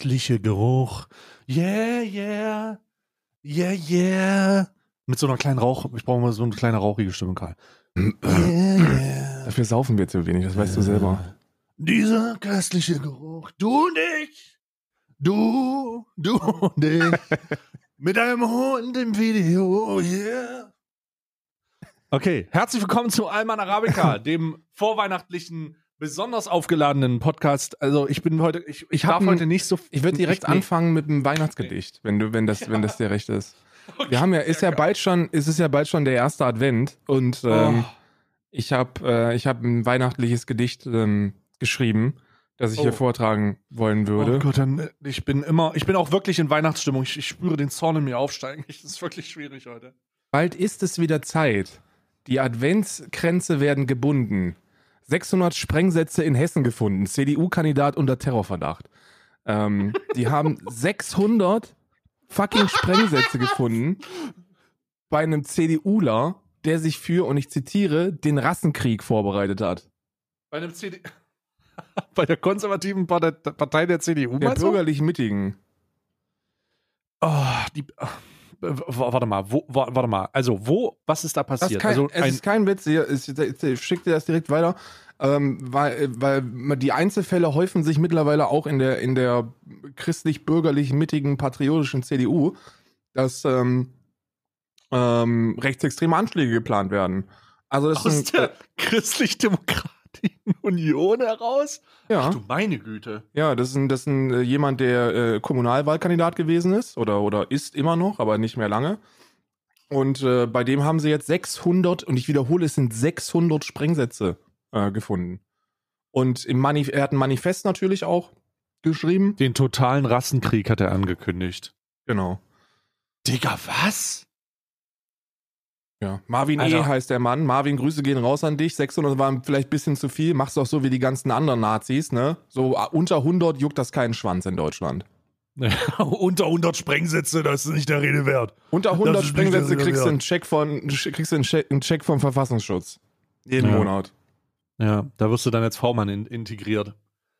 Köstliche Geruch. Yeah, yeah. Yeah, yeah. Mit so einer kleinen Rauch. Ich brauche mal so eine kleine rauchige Stimme, Karl. Yeah, yeah. Dafür saufen wir zu wenig, das weißt du selber. Dieser köstliche Geruch. Du und ich. Du, du und ich. Mit einem Hund im Video. Yeah. Okay, herzlich willkommen zu Alman Arabica, dem vorweihnachtlichen, besonders aufgeladenen Podcast. Also ich bin heute, ich, ich darf hab heute nicht so. Ich würde direkt ich- anfangen mit einem Weihnachtsgedicht, wenn du, wenn das, wenn das dir recht ist. Okay, Wir haben ja, ist ja sehr bald schon, ist es ja bald schon der erste Advent und ähm, Oh. ich habe, äh, ich habe ein weihnachtliches Gedicht ähm, geschrieben, das ich Oh. hier vortragen wollen Oh würde. Gott, dann, äh, ich bin immer, ich bin auch wirklich in Weihnachtsstimmung. Ich, ich spüre den Zorn in mir aufsteigen. Das ist wirklich schwierig heute. Bald ist es wieder Zeit. Die Adventskränze werden gebunden. 600 Sprengsätze in Hessen gefunden. CDU-Kandidat unter Terrorverdacht. Ähm, die haben 600 fucking Sprengsätze gefunden bei einem CDUler, der sich für, und ich zitiere, den Rassenkrieg vorbereitet hat. Bei einem CD. Bei der konservativen Partei, der CDU. Der bürgerlich-mittigen. Oh, die. w- warte mal, wo, wa- warte mal. Also, wo, was ist da passiert? ist kein, also, es ein, ist kein Witz, hier, ist, ich, ich schick dir das direkt weiter, ähm, weil, weil die Einzelfälle häufen sich mittlerweile auch in der, in der christlich-bürgerlich mittigen patriotischen CDU, dass ähm, ähm, rechtsextreme Anschläge geplant werden. Also das aus ist ein, der christlich-demokratischen Union heraus? ja, Ach du meine Güte. ja, das ist ein, das ist ein, äh, jemand, der äh, Kommunalwahlkandidat gewesen ist oder, oder ist immer noch, aber nicht mehr lange. Und äh, bei dem haben sie jetzt 600, und ich wiederhole, es sind 600 Sprengsätze äh, gefunden. Und im Manif er hat ein Manifest natürlich auch geschrieben. Den totalen Rassenkrieg hat er angekündigt. Genau. Digga, was? Ja. Marvin E. Alter. heißt der Mann. Marvin, Grüße gehen raus an dich. 600 waren vielleicht ein bisschen zu viel. Machst doch so wie die ganzen anderen Nazis, ne? So äh, unter 100 juckt das keinen Schwanz in Deutschland. Unter 100 Sprengsätze, das ist nicht der Rede wert. Unter 100 Das ist nicht Sprengsätze kriegst du einen Check von, kriegst du einen Check, einen Check vom Verfassungsschutz. Jeden Ja. Monat. Ja, da wirst du dann als V-Mann in, integriert.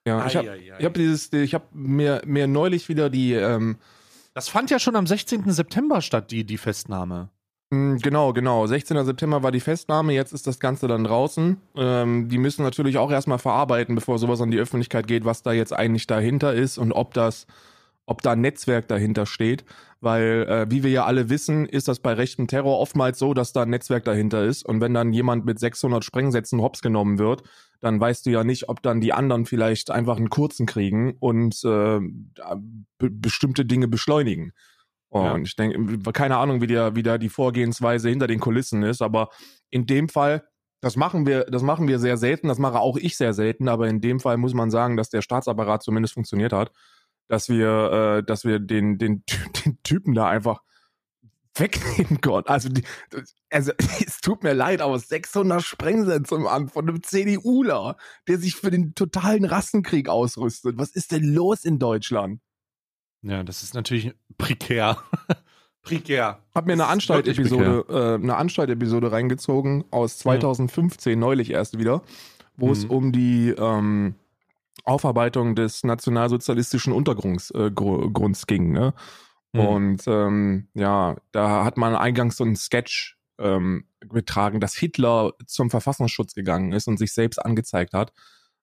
Ja, ich habe hab dieses, ich habe mir, mir neulich wieder die, ähm, Das fand ja schon am 16. September statt, die, die Festnahme. Mh, genau, genau, 16. September war die Festnahme, jetzt ist das Ganze dann draußen. Ähm, die müssen natürlich auch erstmal verarbeiten, bevor sowas an die Öffentlichkeit geht, was da jetzt eigentlich dahinter ist und ob das, ob da ein Netzwerk dahinter steht. Weil, äh, wie wir ja alle wissen, ist das bei rechtem Terror oftmals so, dass da ein Netzwerk dahinter ist. Und wenn dann jemand mit 600 Sprengsätzen hops genommen wird, dann weißt du ja nicht, ob dann die anderen vielleicht einfach einen kurzen kriegen und äh, be bestimmte Dinge beschleunigen. Oh, Ja. Und ich denke, keine Ahnung, wie, der, wie da die Vorgehensweise hinter den Kulissen ist, aber in dem Fall, das machen wir, das machen wir sehr selten, das mache auch ich sehr selten, aber in dem Fall muss man sagen, dass der Staatsapparat zumindest funktioniert hat, dass wir, äh, dass wir den, den, den Typen da einfach wegnehmen konnten. Also, die, also es tut mir leid, aber 600 Sprengsätze im Amt von einem CDUler, der sich für den totalen Rassenkrieg ausrüstet. Was ist denn los in Deutschland? Ja, das ist natürlich prekär. prekär. Hab mir eine Anstaltepisode, äh, eine Anstaltepisode reingezogen aus 2015, neulich erst wieder, wo es Mhm. um die ähm, Aufarbeitung des nationalsozialistischen Untergrunds äh, ging. Ne? Mhm. Und ähm, ja, da hat man eingangs so einen Sketch ähm, betragen, dass Hitler zum Verfassungsschutz gegangen ist und sich selbst angezeigt hat,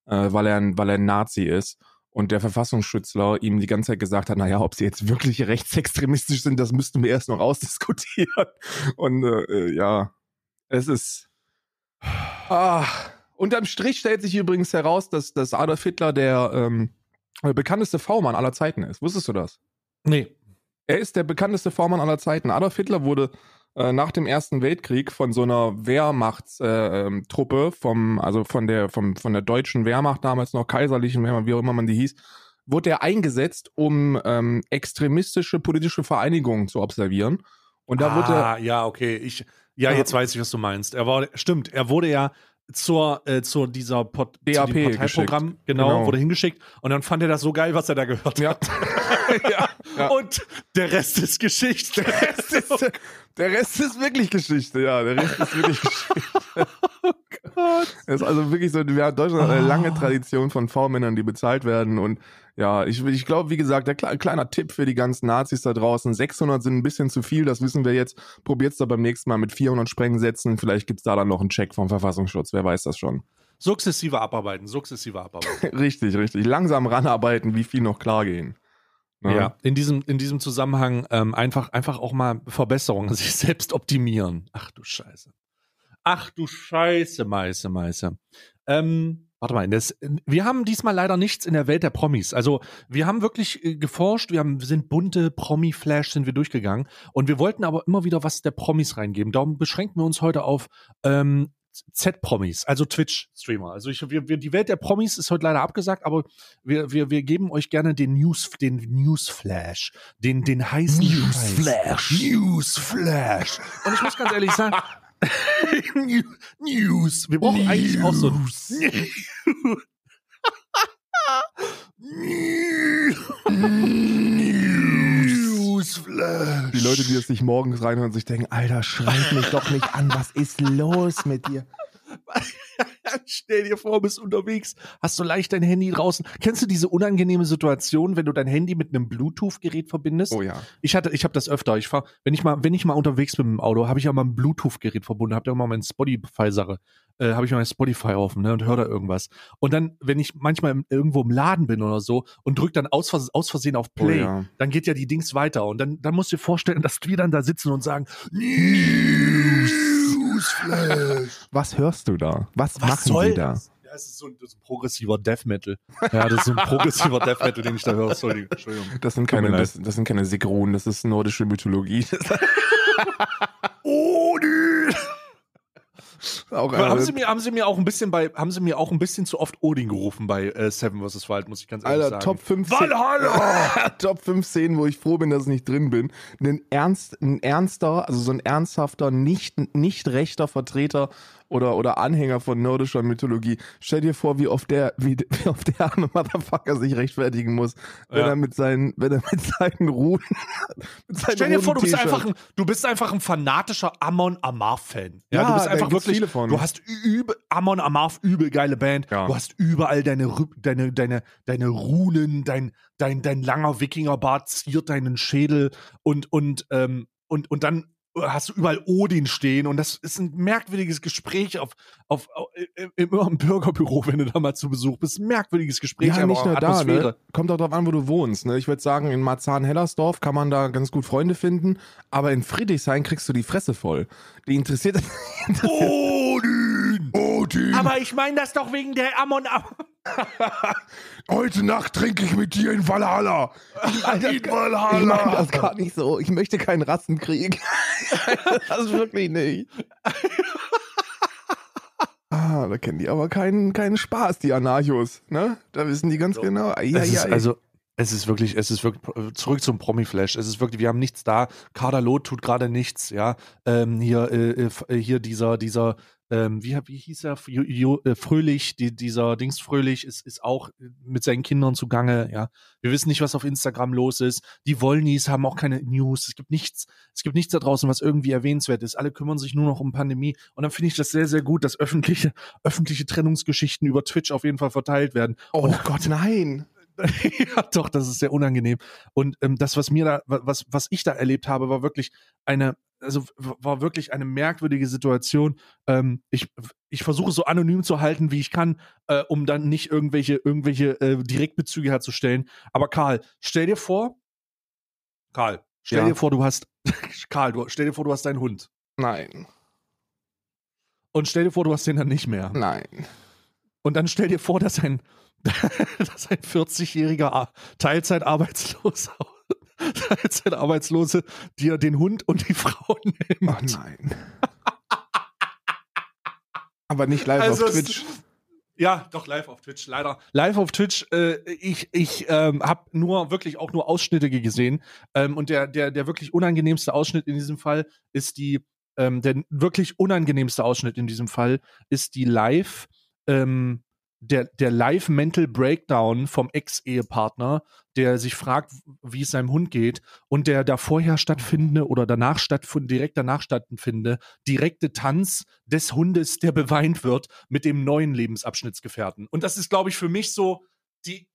äh, weil, er, weil er ein Nazi ist. Und der Verfassungsschützler ihm die ganze Zeit gesagt hat, naja, ob sie jetzt wirklich rechtsextremistisch sind, das müssten wir erst noch ausdiskutieren. Und äh, ja, es ist. Ah, unterm Strich stellt sich übrigens heraus, dass, dass Adolf Hitler der ähm, bekannteste V-Mann aller Zeiten ist. Wusstest du das? Nee. Er ist der bekannteste V-Mann aller Zeiten. Adolf Hitler wurde äh, nach dem Ersten Weltkrieg von so einer Wehrmachtstruppe, äh, ähm, vom, also von der, vom, von der deutschen Wehrmacht, damals noch kaiserlichen Wehrmacht, wie auch immer man die hieß, wurde er eingesetzt, um ähm, extremistische politische Vereinigungen zu observieren. Und da wurde ah, ja, okay. Ich, Ja. jetzt weiß ich, was du meinst. Er war, stimmt, er wurde ja zur, äh, zur dieser Pot, DAP zu Parteiprogramm, genau, Genau. wurde hingeschickt und dann fand er das so geil, was er da gehört Ja. hat. ja, ja. Und der Rest ist Geschichte. Der Rest ist, der Rest ist wirklich Geschichte, ja. Der Rest ist wirklich Geschichte. oh Gott. Es ist also wirklich so, wir haben Deutschland hat eine oh. lange Tradition von V-Männern, die bezahlt werden. Und ja, ich, ich glaube, wie gesagt, der kle kleiner Tipp für die ganzen Nazis da draußen. 600 sind ein bisschen zu viel, das wissen wir jetzt. Probiert's da beim nächsten Mal mit 400 Sprengsätzen. Vielleicht gibt's da dann noch einen Check vom Verfassungsschutz. Wer weiß das schon. Sukzessive abarbeiten, sukzessive abarbeiten. richtig, richtig. Langsam ranarbeiten, wie viel noch klar gehen. Ja, ja in, diesem, in diesem Zusammenhang ähm, einfach, einfach auch mal Verbesserungen, sich selbst optimieren. Ach du Scheiße. Ach du Scheiße, Meiße, Meiße. Ähm, warte mal, das, wir haben diesmal leider nichts in der Welt der Promis. Also wir haben wirklich äh, geforscht, wir haben, sind bunte Promi-Flash sind wir durchgegangen und wir wollten aber immer wieder was der Promis reingeben. Darum beschränken wir uns heute auf ähm, Z-Promis, also Twitch-Streamer. Also ich, wir, wir, die Welt der Promis ist heute leider abgesagt, aber wir, wir, wir geben euch gerne den News, den Newsflash, den, den heißen Newsflash. Newsflash. Und ich muss ganz ehrlich sagen, News. Wir brauchen News. eigentlich auch so Newsflash. Die Leute, die das sich morgens reinhören und sich denken, Alter, schreib mich doch nicht an, was ist los mit dir? Stell dir vor, bist unterwegs, hast du leicht dein Handy draußen. Kennst du diese unangenehme Situation, wenn du dein Handy mit einem Bluetooth-Gerät verbindest? Oh ja. Ich hatte, ich habe das öfter. Ich fahr, wenn ich mal, wenn ich mal unterwegs bin mit dem Auto, habe ich ja mal ein Bluetooth-Gerät verbunden, habe da immer mein Spotify-Sache, äh, habe ich mein Spotify offen ne, und höre da irgendwas. Und dann, wenn ich manchmal im, irgendwo im Laden bin oder so und drück dann aus, aus Versehen auf Play, oh ja. dann geht ja die Dings weiter. Und dann, dann musst du dir vorstellen, dass wir dann da sitzen und sagen, News. Newsflash. Was hörst du da? Was, Was machen soll? die da? Ja, es ist so ein, das ist ein progressiver Death Metal. Ja, das ist so ein progressiver Death Metal, den ich da höre. Sorry, Entschuldigung. Das sind keine, das, das, sind keine Sigrunen, das ist nordische Mythologie. Odin! Auch, äh, haben, sie mir, haben sie mir auch ein bisschen bei, haben sie mir auch ein bisschen zu oft Odin gerufen bei äh, Seven vs. Wild, muss ich ganz ehrlich Alter, sagen. Top 5 Valhalla! Top 5 Szenen, wo ich froh bin, dass ich nicht drin bin. Ein ernst, ein ernster, also so ein ernsthafter, nicht, nicht rechter Vertreter oder, oder Anhänger von nordischer Mythologie. Stell dir vor, wie oft der, wie, wie oft der arme Motherfucker sich rechtfertigen muss, wenn ja. er mit seinen, wenn er mit seinen Ruhen. mit seinen Stell dir vor, du bist einfach ein, du bist einfach ein fanatischer Amon Amarth-Fan. Ja, ja, du bist einfach wirklich, du hast übel, Amon Amarth, übel geile Band. Ja. Du hast überall deine, deine, deine, deine Runen, dein, dein, dein langer Wikingerbart ziert deinen Schädel und, und, ähm, und, und dann hast du überall Odin stehen und das ist ein merkwürdiges Gespräch auf, auf, auf immer im Bürgerbüro, wenn du da mal zu Besuch bist. Merkwürdiges Gespräch. Ja, nicht nur da, ne? Kommt auch darauf an, wo du wohnst. Ne? Ich würde sagen, in Marzahn-Hellersdorf kann man da ganz gut Freunde finden, aber in Friedrichshain kriegst du die Fresse voll. Die interessiert. Odin! Odin! Aber ich meine das doch wegen der Amon. Heute Nacht trinke ich mit dir in Valhalla. in Valhalla. Ich meine das gar nicht so. Ich möchte keinen Rassenkrieg. das wirklich nicht. Ah, da kennen die aber keinen, keinen Spaß, die Anarchos. Ne? Da wissen die ganz so. genau. Ja, ja, also, es ist wirklich, es ist wirklich, zurück zum Promi-Flash. Es ist wirklich, wir haben nichts da. Kader Loth tut gerade nichts, ja. Ähm, hier, äh, äh hier dieser, dieser ähm, wie, wie hieß er, jo, jo, äh, Fröhlich, die, dieser Dings Fröhlich ist, ist auch mit seinen Kindern zugange, ja. Wir wissen nicht, was auf Instagram los ist. Die Wollnies haben auch keine News. Es gibt nichts, es gibt nichts da draußen, was irgendwie erwähnenswert ist. Alle kümmern sich nur noch um Pandemie. Und dann finde ich das sehr, sehr gut, dass öffentliche, öffentliche Trennungsgeschichten über Twitch auf jeden Fall verteilt werden. Oh Und, Gott, nein! ja, doch, das ist sehr unangenehm. Und ähm, das, was mir da, was, was ich da erlebt habe, war wirklich eine, also war wirklich eine merkwürdige Situation. Ähm, ich ich versuche so anonym zu halten, wie ich kann, äh, um dann nicht irgendwelche, irgendwelche äh, Direktbezüge herzustellen. Aber Karl, stell dir vor, Karl, stell ja. dir vor, du hast, Karl, du, stell dir vor, du hast deinen Hund. Nein. Und stell dir vor, du hast den dann nicht mehr. Nein. Und dann stell dir vor, dass ein, dass ein 40-jähriger Teilzeitarbeitsloser Teilzeitarbeitslose dir den Hund und die Frau nimmt. Oh nein. Aber nicht live also auf Twitch. Ja, doch live auf Twitch, leider. Live auf Twitch. Äh, ich ich ähm, habe nur wirklich auch nur Ausschnitte gesehen ähm, und der der der wirklich unangenehmste Ausschnitt in diesem Fall ist die ähm, der wirklich unangenehmste Ausschnitt in diesem Fall ist die Live ähm, der, der Live-Mental Breakdown vom Ex-Ehepartner, der sich fragt, wie es seinem Hund geht und der da vorher stattfindende oder danach stattfindende, direkt danach stattfindende direkte Tanz des Hundes, der beweint wird mit dem neuen Lebensabschnittsgefährten. Und das ist, glaube ich, für mich so die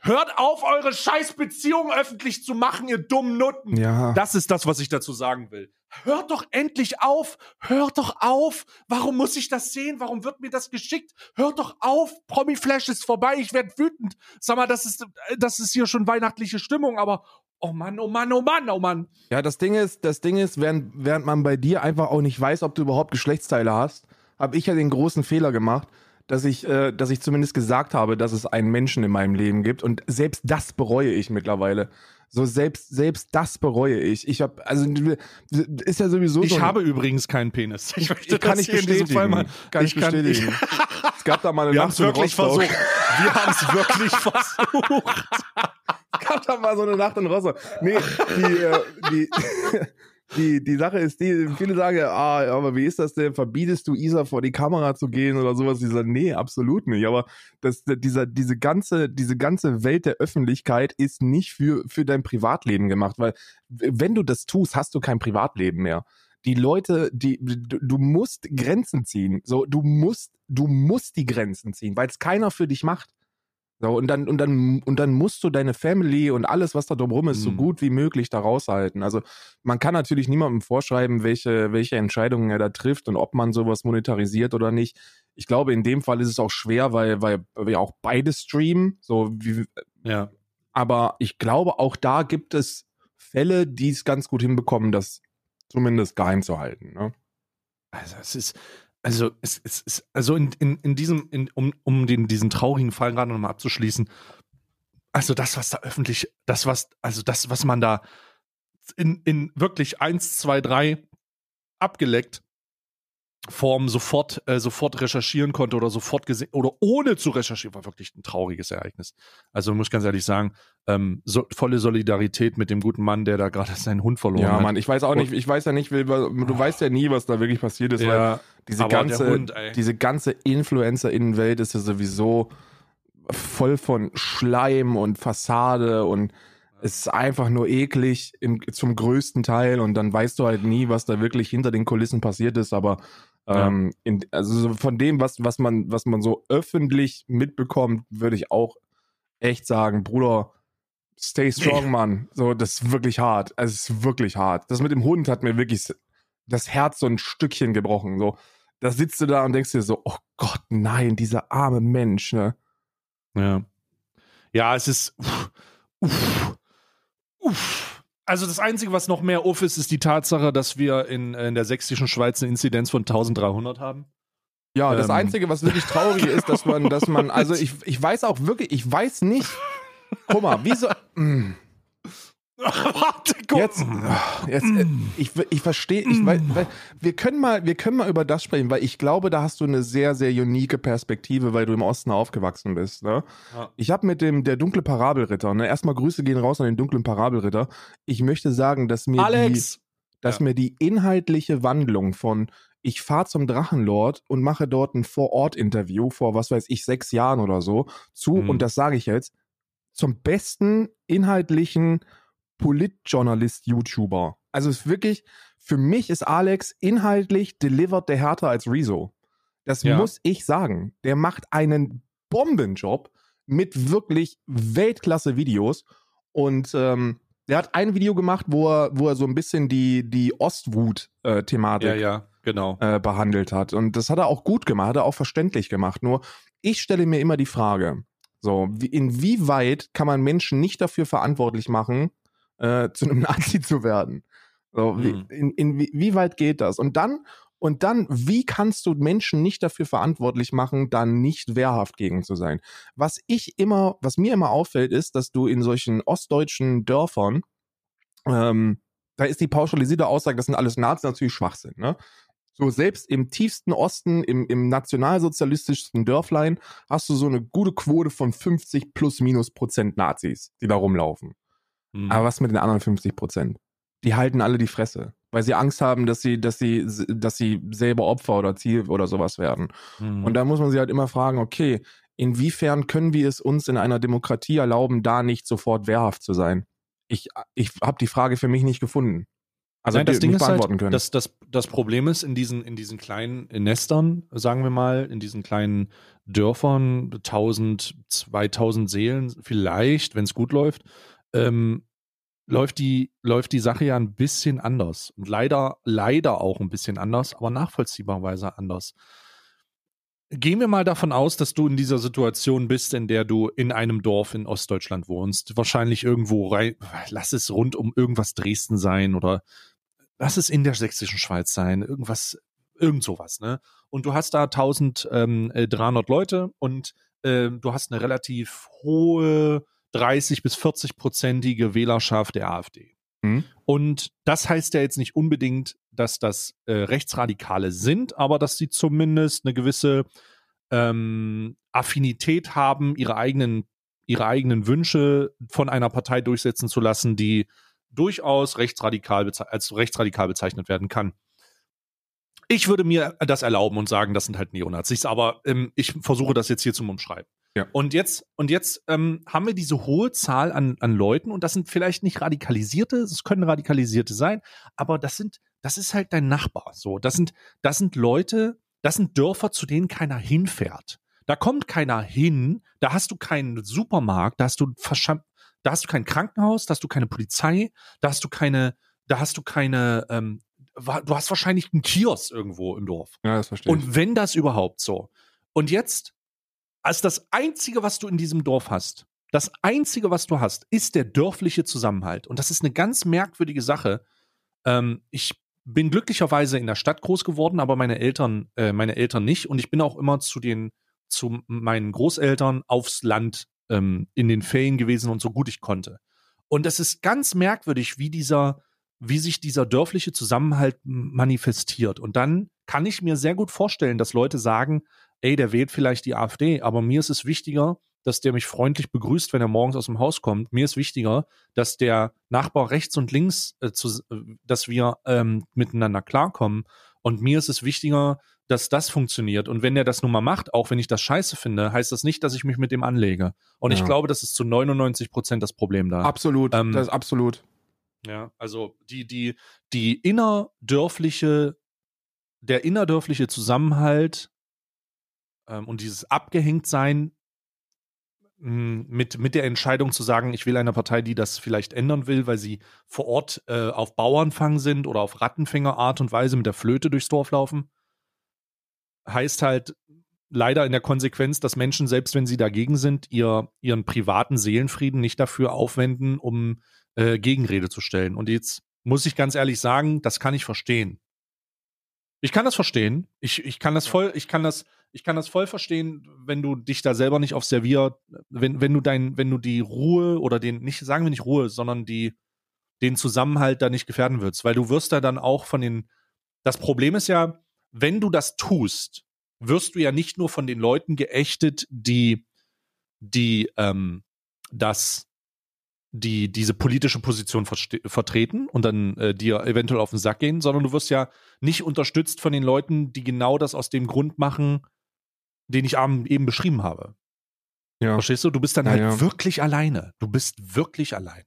Hört auf, eure Scheißbeziehung öffentlich zu machen, ihr dummen Nutten. Ja. Das ist das, was ich dazu sagen will. Hört doch endlich auf! Hört doch auf! Warum muss ich das sehen? Warum wird mir das geschickt? Hört doch auf! Promi Flash ist vorbei, ich werde wütend. Sag mal, das ist, das ist hier schon weihnachtliche Stimmung, aber oh Mann, oh Mann, oh Mann, oh Mann. Ja, das Ding ist, das Ding ist, während, während man bei dir einfach auch nicht weiß, ob du überhaupt Geschlechtsteile hast, habe ich ja den großen Fehler gemacht, dass ich, äh, dass ich zumindest gesagt habe, dass es einen Menschen in meinem Leben gibt. Und selbst das bereue ich mittlerweile. So selbst, selbst das bereue ich. Ich habe, also ist ja sowieso. Ich so habe übrigens keinen Penis. Ich möchte kann ich bestätigen. Mal, kann ich, ich bestätigen. Kann, ich, es gab da mal eine Wir haben es wirklich versucht. Wir haben es wirklich versucht. es gab da mal so eine Nacht in Rostock. Nee, die, äh, die die, die Sache ist die, viele sagen, ah, aber wie ist das denn? Verbietest du Isa vor die Kamera zu gehen oder sowas? Die sagen, nee, absolut nicht. Aber das, dieser, diese ganze, diese ganze Welt der Öffentlichkeit ist nicht für, für dein Privatleben gemacht, weil wenn du das tust, hast du kein Privatleben mehr. Die Leute, die, du, du musst Grenzen ziehen. So, du musst, du musst die Grenzen ziehen, weil es keiner für dich macht. So, und dann, und dann, und dann musst du deine Family und alles, was da drumherum ist, mhm. so gut wie möglich da raushalten. Also man kann natürlich niemandem vorschreiben, welche, welche Entscheidungen er da trifft und ob man sowas monetarisiert oder nicht. Ich glaube, in dem Fall ist es auch schwer, weil, weil wir auch beide streamen. So wie, ja. Aber ich glaube, auch da gibt es Fälle, die es ganz gut hinbekommen, das zumindest geheim zu halten. Ne? Also es ist, also es, es, es also in, in, in diesem, in, um, um den, diesen traurigen Fall gerade nochmal abzuschließen, also das, was da öffentlich, das, was, also das, was man da in, in wirklich eins, zwei, drei abgeleckt Form sofort, äh, sofort recherchieren konnte oder sofort gesehen oder ohne zu recherchieren, war wirklich ein trauriges Ereignis. Also muss ich ganz ehrlich sagen, ähm, so, volle Solidarität mit dem guten Mann, der da gerade seinen Hund verloren ja, hat. Ja, Mann, ich weiß auch nicht, ich weiß ja nicht, du oh. weißt ja nie, was da wirklich passiert ist, ja, weil diese ganze, Hund, diese ganze Influencer-Innenwelt ist ja sowieso voll von Schleim und Fassade und es ist einfach nur eklig im, zum größten Teil und dann weißt du halt nie, was da wirklich hinter den Kulissen passiert ist, aber ähm, in, also von dem, was, was, man, was man so öffentlich mitbekommt, würde ich auch echt sagen, Bruder, stay strong, Mann. So, das ist wirklich hart. Also, es ist wirklich hart. Das mit dem Hund hat mir wirklich das Herz so ein Stückchen gebrochen. So, da sitzt du da und denkst dir so, oh Gott, nein, dieser arme Mensch, ne? Ja. Ja, es ist. Uff, uff, uff. Also das Einzige, was noch mehr uff ist, ist die Tatsache, dass wir in, in der sächsischen Schweiz eine Inzidenz von 1300 haben. Ja, das ähm. Einzige, was wirklich traurig ist, dass man, dass man, also ich, ich weiß auch wirklich, ich weiß nicht, guck mal, wieso, mh, Warte, guck. Jetzt, jetzt äh, ich, ich verstehe, ich, weil, weil, wir können mal, wir können mal über das sprechen, weil ich glaube, da hast du eine sehr, sehr unique Perspektive, weil du im Osten aufgewachsen bist. Ne? Ja. Ich habe mit dem der dunkle Parabelritter, ne, erstmal Grüße gehen raus an den dunklen Parabelritter. Ich möchte sagen, dass mir Alex. die, dass ja. mir die inhaltliche Wandlung von ich fahre zum Drachenlord und mache dort ein Vor-Ort-Interview vor, was weiß ich, sechs Jahren oder so zu, mhm. und das sage ich jetzt, zum besten inhaltlichen Politjournalist, YouTuber. Also es ist wirklich, für mich ist Alex inhaltlich delivered der härter als Rezo. Das ja. muss ich sagen. Der macht einen Bombenjob mit wirklich Weltklasse-Videos. Und ähm, der hat ein Video gemacht, wo er, wo er so ein bisschen die, die Ostwut-Thematik ja, ja, genau. äh, behandelt hat. Und das hat er auch gut gemacht, hat er auch verständlich gemacht. Nur ich stelle mir immer die Frage, so, wie, inwieweit kann man Menschen nicht dafür verantwortlich machen, äh, zu einem Nazi zu werden. So, mhm. wie, in, in, wie, wie weit geht das? Und dann, und dann, wie kannst du Menschen nicht dafür verantwortlich machen, dann nicht wehrhaft gegen zu sein? Was ich immer, was mir immer auffällt, ist, dass du in solchen ostdeutschen Dörfern, ähm, da ist die pauschalisierte Aussage, das sind alles Nazis, natürlich Schwachsinn, ne? So, selbst im tiefsten Osten, im, im nationalsozialistischsten Dörflein, hast du so eine gute Quote von 50 plus minus Prozent Nazis, die da rumlaufen. Mhm. Aber was mit den anderen 50 Prozent? Die halten alle die Fresse. weil sie Angst haben, dass sie, dass sie, dass sie selber Opfer oder Ziel oder sowas werden. Mhm. Und da muss man sich halt immer fragen, okay, inwiefern können wir es uns in einer Demokratie erlauben, da nicht sofort wehrhaft zu sein? Ich, ich habe die Frage für mich nicht gefunden. Also Nein, das Ding ist halt, können. Das, das, das Problem ist in diesen, in diesen kleinen Nestern, sagen wir mal, in diesen kleinen Dörfern, 1000, 2000 Seelen vielleicht, wenn es gut läuft, ähm, läuft die, läuft die Sache ja ein bisschen anders. Und leider, leider auch ein bisschen anders, aber nachvollziehbarweise anders. Gehen wir mal davon aus, dass du in dieser Situation bist, in der du in einem Dorf in Ostdeutschland wohnst. Wahrscheinlich irgendwo rein, lass es rund um irgendwas Dresden sein oder lass es in der sächsischen Schweiz sein, irgendwas, irgend sowas, ne? Und du hast da 1300 ähm, äh, Leute und äh, du hast eine relativ hohe 30 bis 40 prozentige Wählerschaft der AfD. Mhm. Und das heißt ja jetzt nicht unbedingt, dass das äh, Rechtsradikale sind, aber dass sie zumindest eine gewisse ähm, Affinität haben, ihre eigenen, ihre eigenen Wünsche von einer Partei durchsetzen zu lassen, die durchaus rechtsradikal als rechtsradikal bezeichnet werden kann. Ich würde mir das erlauben und sagen, das sind halt Neonazis, aber ähm, ich versuche das jetzt hier zum Umschreiben. Ja. Und jetzt, und jetzt ähm, haben wir diese hohe Zahl an, an Leuten und das sind vielleicht nicht Radikalisierte, es können Radikalisierte sein, aber das sind, das ist halt dein Nachbar. So, das sind, das sind Leute, das sind Dörfer, zu denen keiner hinfährt. Da kommt keiner hin, da hast du keinen Supermarkt, da hast du da hast du kein Krankenhaus, da hast du keine Polizei, da hast du keine, da hast du keine, ähm, du hast wahrscheinlich einen Kiosk irgendwo im Dorf. Ja, das verstehe ich. Und wenn das überhaupt so. Und jetzt als das Einzige, was du in diesem Dorf hast, das Einzige, was du hast, ist der dörfliche Zusammenhalt. Und das ist eine ganz merkwürdige Sache. Ähm, ich bin glücklicherweise in der Stadt groß geworden, aber meine Eltern, äh, meine Eltern nicht. Und ich bin auch immer zu den, zu meinen Großeltern aufs Land ähm, in den Ferien gewesen und so gut ich konnte. Und es ist ganz merkwürdig, wie dieser, wie sich dieser dörfliche Zusammenhalt manifestiert. Und dann kann ich mir sehr gut vorstellen, dass Leute sagen, ey, der wählt vielleicht die AfD, aber mir ist es wichtiger, dass der mich freundlich begrüßt, wenn er morgens aus dem Haus kommt. Mir ist wichtiger, dass der Nachbar rechts und links, äh, zu, äh, dass wir ähm, miteinander klarkommen. Und mir ist es wichtiger, dass das funktioniert. Und wenn er das nun mal macht, auch wenn ich das scheiße finde, heißt das nicht, dass ich mich mit dem anlege. Und ja. ich glaube, das ist zu 99 Prozent das Problem da. Absolut, ähm, das ist absolut. Ja, also die, die, die innerdörfliche, der innerdörfliche Zusammenhalt ähm, und dieses Abgehängtsein hm, mit, mit der Entscheidung zu sagen, ich will eine Partei, die das vielleicht ändern will, weil sie vor Ort äh, auf Bauernfang sind oder auf Rattenfängerart und Weise mit der Flöte durchs Dorf laufen, heißt halt leider in der Konsequenz, dass Menschen, selbst wenn sie dagegen sind, ihr, ihren privaten Seelenfrieden nicht dafür aufwenden, um äh, Gegenrede zu stellen. Und jetzt muss ich ganz ehrlich sagen, das kann ich verstehen. Ich kann das verstehen. Ich, ich kann das voll, ich kann das, ich kann das voll verstehen, wenn du dich da selber nicht auf Servier, wenn, wenn du dein, wenn du die Ruhe oder den, nicht, sagen wir nicht Ruhe, sondern die, den Zusammenhalt da nicht gefährden würdest, weil du wirst da dann auch von den, das Problem ist ja, wenn du das tust, wirst du ja nicht nur von den Leuten geächtet, die, die, ähm, das, die diese politische Position vertreten und dann äh, dir eventuell auf den Sack gehen, sondern du wirst ja nicht unterstützt von den Leuten, die genau das aus dem Grund machen, den ich eben beschrieben habe. Ja. Verstehst du? Du bist dann halt ja. wirklich alleine. Du bist wirklich alleine.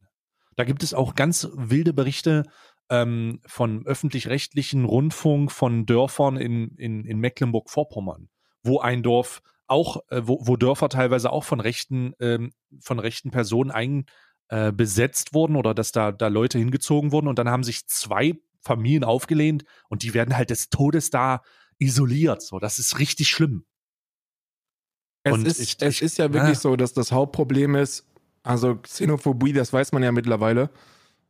Da gibt es auch ganz wilde Berichte ähm, von öffentlich-rechtlichen Rundfunk von Dörfern in, in, in Mecklenburg-Vorpommern, wo ein Dorf auch, äh, wo, wo Dörfer teilweise auch von rechten, ähm, von rechten Personen ein, äh, besetzt wurden oder dass da, da Leute hingezogen wurden und dann haben sich zwei Familien aufgelehnt und die werden halt des Todes da isoliert. So, das ist richtig schlimm. Es, ist, ich, es ist ja wirklich ja. so, dass das Hauptproblem ist, also Xenophobie, das weiß man ja mittlerweile,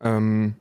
ähm,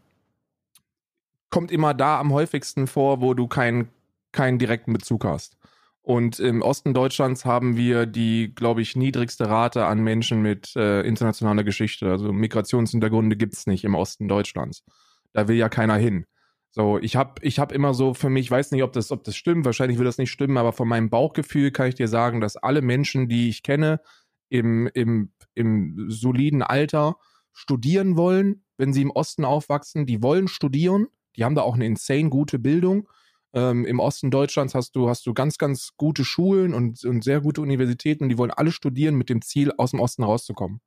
kommt immer da am häufigsten vor, wo du keinen keinen direkten Bezug hast. Und im Osten Deutschlands haben wir die, glaube ich, niedrigste Rate an Menschen mit äh, internationaler Geschichte. Also Migrationshintergründe gibt es nicht im Osten Deutschlands. Da will ja keiner hin. So, ich habe ich hab immer so für mich, ich weiß nicht, ob das, ob das stimmt, wahrscheinlich wird das nicht stimmen, aber von meinem Bauchgefühl kann ich dir sagen, dass alle Menschen, die ich kenne, im, im, im soliden Alter studieren wollen, wenn sie im Osten aufwachsen, die wollen studieren, die haben da auch eine insane gute Bildung. Ähm, Im Osten Deutschlands hast du, hast du ganz, ganz gute Schulen und, und sehr gute Universitäten, die wollen alle studieren mit dem Ziel, aus dem Osten rauszukommen.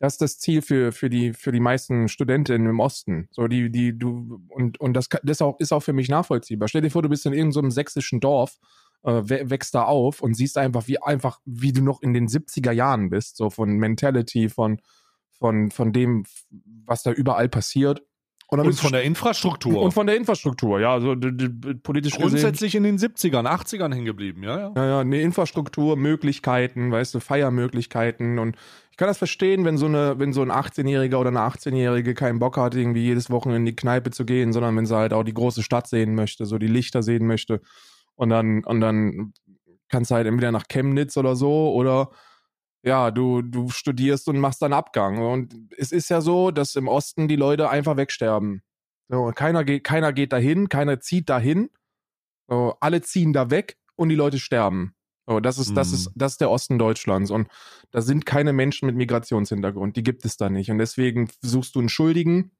Das ist das Ziel für, für, die, für die meisten Studentinnen im Osten. So, die, die, du, und, und das, das auch, ist auch für mich nachvollziehbar. Stell dir vor, du bist in irgendeinem so sächsischen Dorf, äh, wächst da auf und siehst einfach, wie einfach, wie du noch in den 70er Jahren bist, so von Mentality, von, von, von dem, was da überall passiert. Und, und von der Infrastruktur. Und von der Infrastruktur, ja. Also politisch Grundsätzlich gesehen, in den 70ern, 80ern hängen geblieben, ja, ja. Ja, ja, eine Infrastruktur, Möglichkeiten, weißt du, Feiermöglichkeiten. Und ich kann das verstehen, wenn so, eine, wenn so ein 18-Jähriger oder eine 18-Jährige keinen Bock hat, irgendwie jedes Wochenende in die Kneipe zu gehen, sondern wenn sie halt auch die große Stadt sehen möchte, so die Lichter sehen möchte. Und dann, und dann kannst du halt entweder nach Chemnitz oder so oder ja, du, du studierst und machst dann Abgang. Und es ist ja so, dass im Osten die Leute einfach wegsterben. So, keiner geht, keiner geht dahin, keiner zieht dahin. So, alle ziehen da weg und die Leute sterben. So, das ist, das ist, mhm. das ist der Osten Deutschlands. Und da sind keine Menschen mit Migrationshintergrund. Die gibt es da nicht. Und deswegen suchst du einen Schuldigen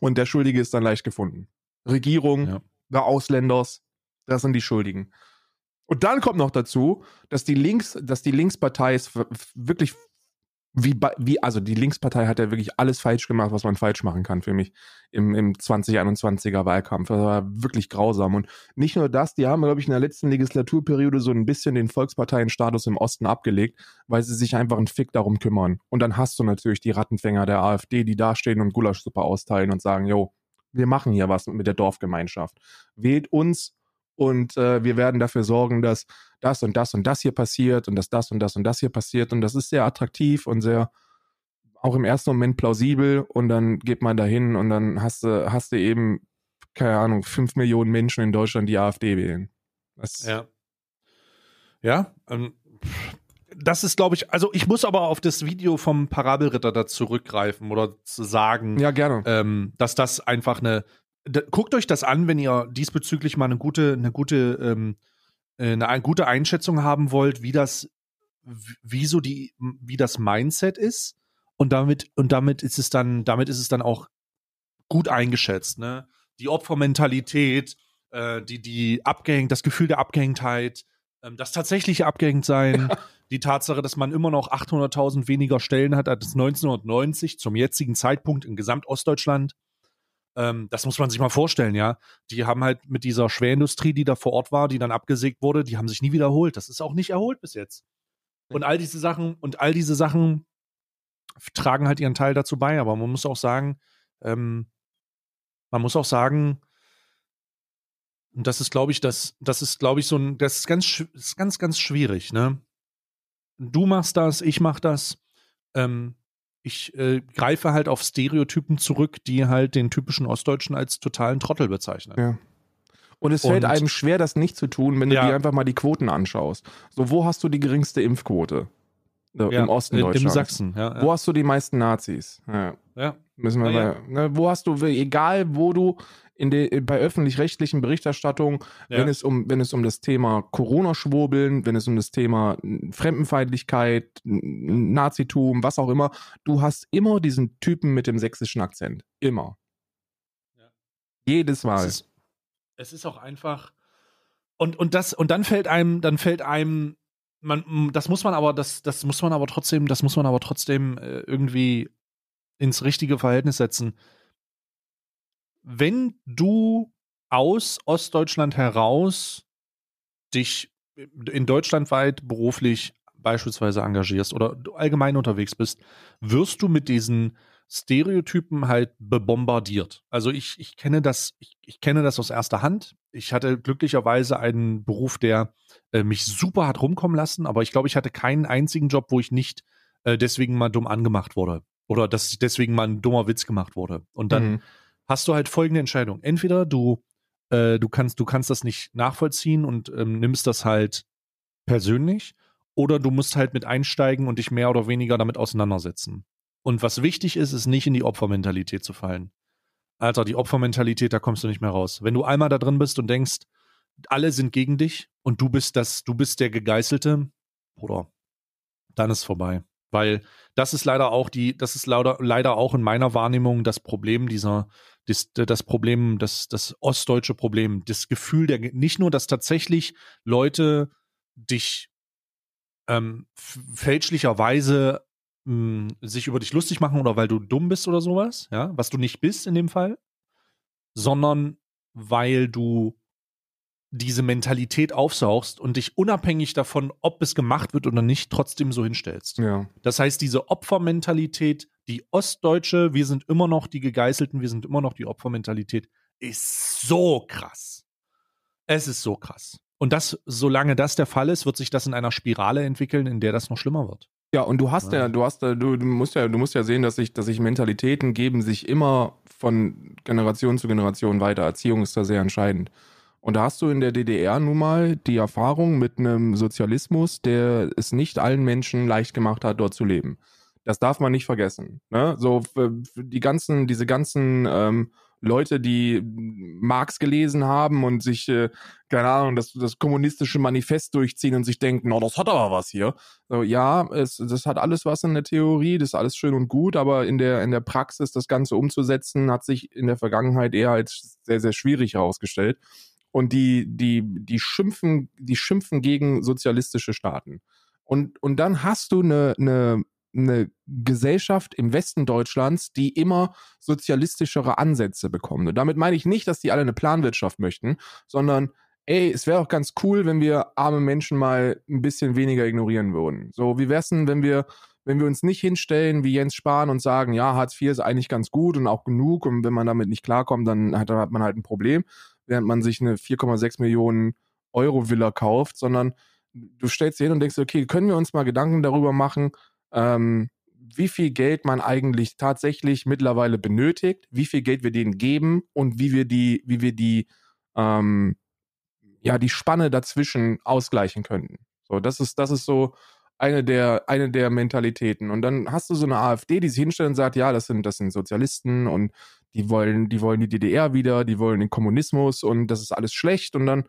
und der Schuldige ist dann leicht gefunden. Regierung, ja. der Ausländers, das sind die Schuldigen. Und dann kommt noch dazu, dass die Links, dass die Linkspartei ist wirklich wie, wie, also die Linkspartei hat ja wirklich alles falsch gemacht, was man falsch machen kann für mich im, im 2021er Wahlkampf. Das war wirklich grausam. Und nicht nur das, die haben, glaube ich, in der letzten Legislaturperiode so ein bisschen den Volksparteienstatus im Osten abgelegt, weil sie sich einfach einen Fick darum kümmern. Und dann hast du natürlich die Rattenfänger der AfD, die dastehen und Gulaschsuppe austeilen und sagen, jo, wir machen hier was mit der Dorfgemeinschaft. Wählt uns und äh, wir werden dafür sorgen, dass das und das und das hier passiert und dass das und das und das hier passiert und das ist sehr attraktiv und sehr auch im ersten Moment plausibel und dann geht man dahin und dann hast du hast du eben keine Ahnung fünf Millionen Menschen in Deutschland die AfD wählen. Das ja. Ja. Ähm, das ist, glaube ich, also ich muss aber auf das Video vom Parabelritter da zurückgreifen oder zu sagen, ja, gerne. Ähm, dass das einfach eine, guckt euch das an, wenn ihr diesbezüglich mal eine gute, eine gute, ähm, äh, eine gute Einschätzung haben wollt, wie das, wie so die, wie das Mindset ist. Und damit, und damit ist es dann, damit ist es dann auch gut eingeschätzt, ne? Die Opfermentalität, äh, die, die abgehängt, das Gefühl der Abgehängtheit, ähm, das tatsächliche Abgehängtsein, ja. die Tatsache, dass man immer noch 800.000 weniger Stellen hat als 1990 zum jetzigen Zeitpunkt in Gesamtostdeutschland. Ähm, das muss man sich mal vorstellen, ja. Die haben halt mit dieser Schwerindustrie, die da vor Ort war, die dann abgesägt wurde, die haben sich nie wiederholt. Das ist auch nicht erholt bis jetzt. Und all diese Sachen, und all diese Sachen tragen halt ihren Teil dazu bei, aber man muss auch sagen, ähm, man muss auch sagen, und das ist, glaube ich, das, das ist, glaube ich, so ein, das ist ganz, ist ganz, ganz schwierig, ne? Du machst das, ich mach das. Ähm, ich äh, greife halt auf Stereotypen zurück, die halt den typischen Ostdeutschen als totalen Trottel bezeichnen. Ja. Und es fällt einem schwer, das nicht zu tun, wenn du ja. dir einfach mal die Quoten anschaust. So, wo hast du die geringste Impfquote? Ja, Im Osten Deutschlands. Im Sachsen, ja, Wo hast du die meisten Nazis? Ja. Ja. Müssen wir mal, ne, wo hast du, egal wo du in de, bei öffentlich-rechtlichen Berichterstattungen, ja. wenn, es um, wenn es um das Thema Corona-Schwurbeln, wenn es um das Thema Fremdenfeindlichkeit, Nazitum, was auch immer, du hast immer diesen Typen mit dem sächsischen Akzent. Immer. Ja. Jedes Mal. Es ist, es ist auch einfach. Und, und das, und dann fällt einem, dann fällt einem, man, das muss man aber, das, das muss man aber trotzdem, das muss man aber trotzdem äh, irgendwie ins richtige Verhältnis setzen wenn du aus Ostdeutschland heraus dich in Deutschland weit beruflich beispielsweise engagierst oder allgemein unterwegs bist, wirst du mit diesen Stereotypen halt bebombardiert. Also ich, ich kenne das, ich, ich kenne das aus erster Hand. Ich hatte glücklicherweise einen Beruf, der äh, mich super hat rumkommen lassen, aber ich glaube, ich hatte keinen einzigen Job, wo ich nicht äh, deswegen mal dumm angemacht wurde. Oder dass deswegen mal ein dummer Witz gemacht wurde. Und dann mhm hast du halt folgende Entscheidung. Entweder du, äh, du kannst, du kannst das nicht nachvollziehen und ähm, nimmst das halt persönlich, oder du musst halt mit einsteigen und dich mehr oder weniger damit auseinandersetzen. Und was wichtig ist, ist nicht in die Opfermentalität zu fallen. Alter, die Opfermentalität, da kommst du nicht mehr raus. Wenn du einmal da drin bist und denkst, alle sind gegen dich und du bist das, du bist der Gegeißelte, Bruder, dann ist vorbei. Weil das ist leider auch die, das ist leider, leider auch in meiner Wahrnehmung das Problem dieser, das, das Problem, das, das ostdeutsche Problem, das Gefühl der, nicht nur, dass tatsächlich Leute dich ähm, fälschlicherweise mh, sich über dich lustig machen oder weil du dumm bist oder sowas, ja, was du nicht bist in dem Fall, sondern weil du diese Mentalität aufsaugst und dich unabhängig davon, ob es gemacht wird oder nicht, trotzdem so hinstellst. Ja. Das heißt, diese Opfermentalität, die ostdeutsche, wir sind immer noch die Gegeißelten, wir sind immer noch die Opfermentalität, ist so krass. Es ist so krass. Und das, solange das der Fall ist, wird sich das in einer Spirale entwickeln, in der das noch schlimmer wird. Ja, und du hast ja, du hast ja, du, du musst ja, du musst ja sehen, dass sich, dass sich Mentalitäten geben, sich immer von Generation zu Generation weiter. Erziehung ist da sehr entscheidend. Und da hast du in der DDR nun mal die Erfahrung mit einem Sozialismus, der es nicht allen Menschen leicht gemacht hat, dort zu leben. Das darf man nicht vergessen. Ne? So die ganzen, diese ganzen ähm, Leute, die Marx gelesen haben und sich, äh, keine Ahnung, das, das kommunistische Manifest durchziehen und sich denken, oh, das hat aber was hier. So, ja, es, das hat alles was in der Theorie, das ist alles schön und gut, aber in der, in der Praxis das Ganze umzusetzen, hat sich in der Vergangenheit eher als sehr, sehr schwierig herausgestellt. Und die, die, die schimpfen, die schimpfen gegen sozialistische Staaten. Und, und dann hast du eine, eine eine Gesellschaft im Westen Deutschlands, die immer sozialistischere Ansätze bekommt. Und damit meine ich nicht, dass die alle eine Planwirtschaft möchten, sondern ey, es wäre auch ganz cool, wenn wir arme Menschen mal ein bisschen weniger ignorieren würden. So, wie wär's denn, wenn wir, wenn wir uns nicht hinstellen wie Jens Spahn und sagen, ja, Hartz IV ist eigentlich ganz gut und auch genug und wenn man damit nicht klarkommt, dann hat, dann hat man halt ein Problem, während man sich eine 4,6 Millionen Euro Villa kauft, sondern du stellst dir hin und denkst, okay, können wir uns mal Gedanken darüber machen, ähm, wie viel Geld man eigentlich tatsächlich mittlerweile benötigt, wie viel Geld wir denen geben und wie wir die, wie wir die, ähm, ja, die Spanne dazwischen ausgleichen könnten. So, das ist, das ist so eine der, eine der Mentalitäten. Und dann hast du so eine AfD, die sich hinstellt und sagt, ja, das sind, das sind Sozialisten und die wollen, die wollen die DDR wieder, die wollen den Kommunismus und das ist alles schlecht. Und dann,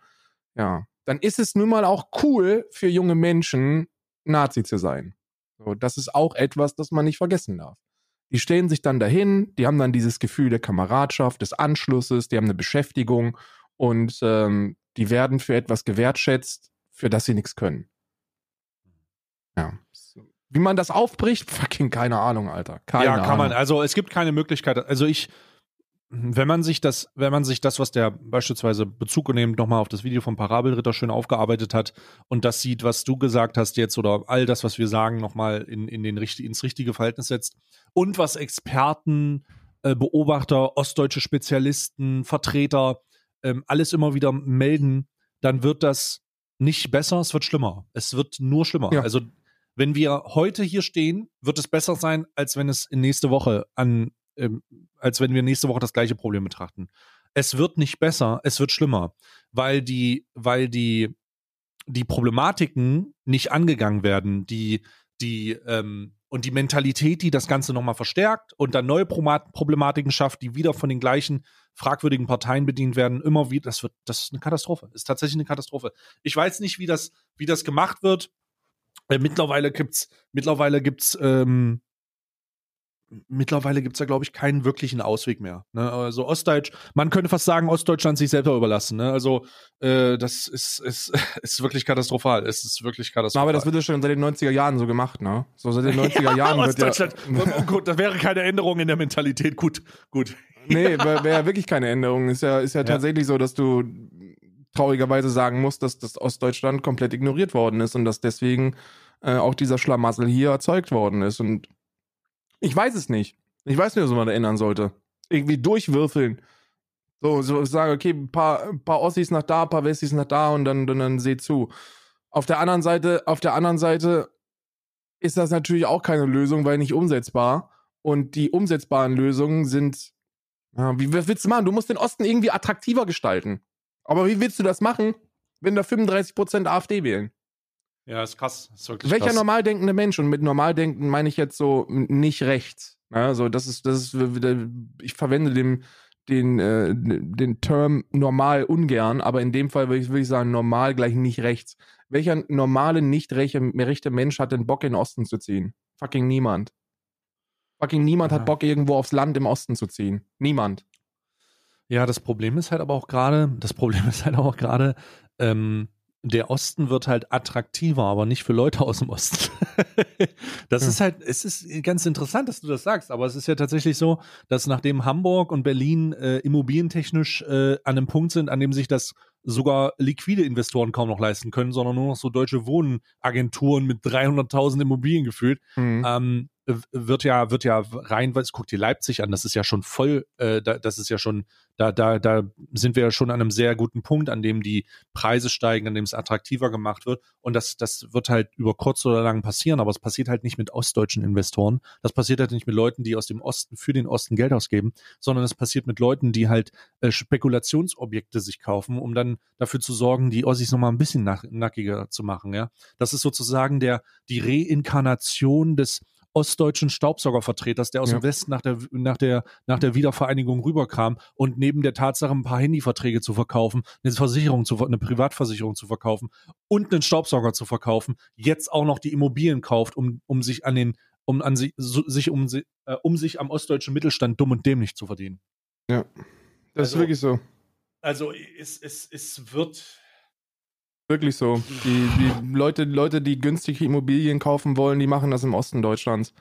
ja, dann ist es nun mal auch cool für junge Menschen, Nazi zu sein. So, das ist auch etwas, das man nicht vergessen darf. Die stellen sich dann dahin, die haben dann dieses Gefühl der Kameradschaft, des Anschlusses, die haben eine Beschäftigung und ähm, die werden für etwas gewertschätzt, für das sie nichts können. Ja. Wie man das aufbricht, fucking keine Ahnung, Alter. Keine ja, kann Ahnung. man. Also es gibt keine Möglichkeit. Also ich, wenn man sich das, wenn man sich das, was der beispielsweise Bezug nehmend nochmal auf das Video vom Parabelritter schön aufgearbeitet hat und das sieht, was du gesagt hast jetzt oder all das, was wir sagen, nochmal in, in den, ins richtige Verhältnis setzt und was Experten, äh, Beobachter, ostdeutsche Spezialisten, Vertreter ähm, alles immer wieder melden, dann wird das nicht besser, es wird schlimmer. Es wird nur schlimmer. Ja. Also wenn wir heute hier stehen, wird es besser sein, als wenn es in nächste Woche an ähm, als wenn wir nächste Woche das gleiche Problem betrachten. Es wird nicht besser, es wird schlimmer, weil die, weil die, die Problematiken nicht angegangen werden, die, die, ähm, und die Mentalität, die das Ganze nochmal verstärkt und dann neue Problematiken schafft, die wieder von den gleichen fragwürdigen Parteien bedient werden, immer wieder, das wird, das ist eine Katastrophe. Ist tatsächlich eine Katastrophe. Ich weiß nicht, wie das, wie das gemacht wird. Äh, mittlerweile gibt's, mittlerweile gibt's, ähm, mittlerweile gibt es da, glaube ich, keinen wirklichen Ausweg mehr. Ne? Also Ostdeutsch, man könnte fast sagen, Ostdeutschland sich selber überlassen. Ne? Also äh, das ist, ist, ist wirklich katastrophal. Es ist wirklich katastrophal. Aber das wird ja schon seit den 90er Jahren so gemacht, ne? So seit den 90er Jahren wird ja. Ostdeutschland, oh, gut, da wäre keine Änderung in der Mentalität. Gut, gut. Nee, wäre wär ja wirklich keine Änderung. Ist ja, ist ja, Ja. tatsächlich so, dass du traurigerweise sagen musst, dass das Ostdeutschland komplett ignoriert worden ist und dass deswegen äh, auch dieser Schlamassel hier erzeugt worden ist. Und ich weiß es nicht. Ich weiß nicht, was man erinnern sollte. Irgendwie durchwürfeln. So, so sagen, okay, ein paar, paar Ossis nach da, ein paar Wessis nach da und dann, dann, dann seht zu. Auf der anderen Seite, auf der anderen Seite ist das natürlich auch keine Lösung, weil nicht umsetzbar. Und die umsetzbaren Lösungen sind, ja, wie willst du machen? Du musst den Osten irgendwie attraktiver gestalten. Aber wie willst du das machen, wenn da 35% AfD wählen? Ja, ist krass. Ist Welcher krass. normal denkende Mensch, und mit normal denken meine ich jetzt so nicht rechts. Ja, so, das ist, das ist ich verwende den, den, äh, den Term normal ungern, aber in dem Fall würde ich, würde ich sagen, normal gleich nicht rechts. Welcher normale, nicht rechte, rechte Mensch hat denn Bock, in den Osten zu ziehen? Fucking niemand. Fucking niemand Ja. hat Bock, irgendwo aufs Land im Osten zu ziehen. Niemand. Ja, das Problem ist halt aber auch gerade, das Problem ist halt auch gerade, ähm, der Osten wird halt attraktiver, aber nicht für Leute aus dem Osten. das Ja. ist halt, es ist ganz interessant, dass du das sagst, aber es ist ja tatsächlich so, dass nachdem Hamburg und Berlin äh, immobilientechnisch äh, an einem Punkt sind, an dem sich das sogar liquide Investoren kaum noch leisten können, sondern nur noch so deutsche Wohnagenturen mit 300.000 Immobilien gefühlt, Mhm. ähm, wird ja, wird ja rein, weil guck dir Leipzig an, das ist ja schon voll, äh, da, das ist ja schon, da, da, da sind wir ja schon an einem sehr guten Punkt, an dem die Preise steigen, an dem es attraktiver gemacht wird. Und das, das wird halt über kurz oder lang passieren, aber es passiert halt nicht mit ostdeutschen Investoren. Das passiert halt nicht mit Leuten, die aus dem Osten für den Osten Geld ausgeben, sondern es passiert mit Leuten, die halt äh, Spekulationsobjekte sich kaufen, um dann dafür zu sorgen, die Ossis nochmal ein bisschen nach, nackiger zu machen, ja. Das ist sozusagen der, die Reinkarnation des ostdeutschen Staubsaugervertreters, der aus Ja. dem Westen nach der, nach, der, nach der Wiedervereinigung rüberkam und neben der Tatsache ein paar Handyverträge zu verkaufen, eine Versicherung zu eine Privatversicherung zu verkaufen und einen Staubsauger zu verkaufen, jetzt auch noch die Immobilien kauft, um, um sich an den, um an sich, sich um, äh, um sich am ostdeutschen Mittelstand dumm und dämlich zu verdienen. Das Also- ist wirklich so. Also es, es, es wird. Wirklich so. Die, die Leute, Leute, die günstige Immobilien kaufen wollen, die machen das im Osten Deutschlands.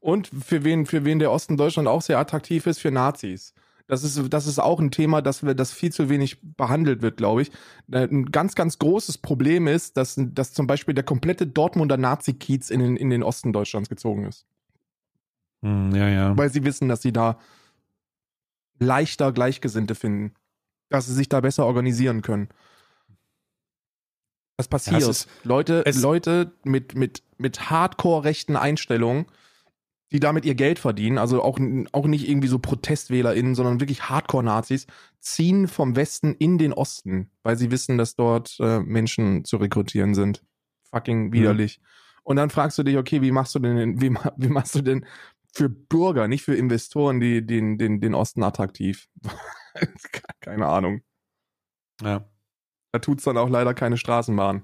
Und für wen, für wen der Osten Deutschland auch sehr attraktiv ist, für Nazis. Das ist, das ist auch ein Thema, das, wir, das viel zu wenig behandelt wird, glaube ich. Äh, Ein ganz, ganz großes Problem ist, dass, dass zum Beispiel der komplette Dortmunder Nazi-Kiez in den, in den Osten Deutschlands gezogen ist. Hm, ja, ja. Weil sie wissen, dass sie da leichter Gleichgesinnte finden. Dass sie sich da besser organisieren können. Was passiert? Ja, ist- Leute, es- Leute mit, mit, mit hardcore-rechten Einstellungen, die damit ihr Geld verdienen, also auch, auch nicht irgendwie so ProtestwählerInnen, sondern wirklich Hardcore-Nazis, ziehen vom Westen in den Osten, weil sie wissen, dass dort äh, Menschen zu rekrutieren sind. Fucking widerlich. Und dann fragst du dich, okay, wie machst du denn, wie, wie machst du denn für Bürger, nicht für Investoren, die, den, den, den Osten attraktiv? Keine Ahnung. ja. Da tut's dann auch leider keine Straßenbahn.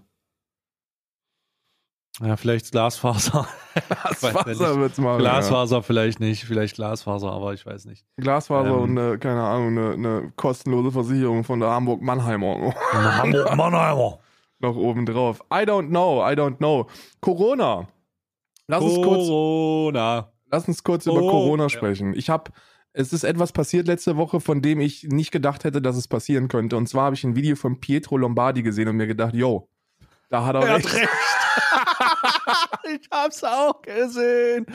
Ja, vielleicht Glasfaser. Wasser nicht. wird's machen. Glasfaser vielleicht nicht, vielleicht Glasfaser, aber ich weiß nicht. Ja. Glasfaser Ähm. und eine, keine Ahnung, eine, eine kostenlose Versicherung von der Hamburg-Mannheimer Hamburg Mannheimer. noch oben drauf. I don't know, I don't know. Corona. Lass uns kurz, Corona. lass uns kurz über Oh. Corona Ja. sprechen. Ich habe, es ist etwas passiert letzte Woche, von dem ich nicht gedacht hätte, dass es passieren könnte. Und zwar habe ich ein Video von Pietro Lombardi gesehen und mir gedacht, yo, da hat er, Er recht. hat recht. ich hab's auch gesehen.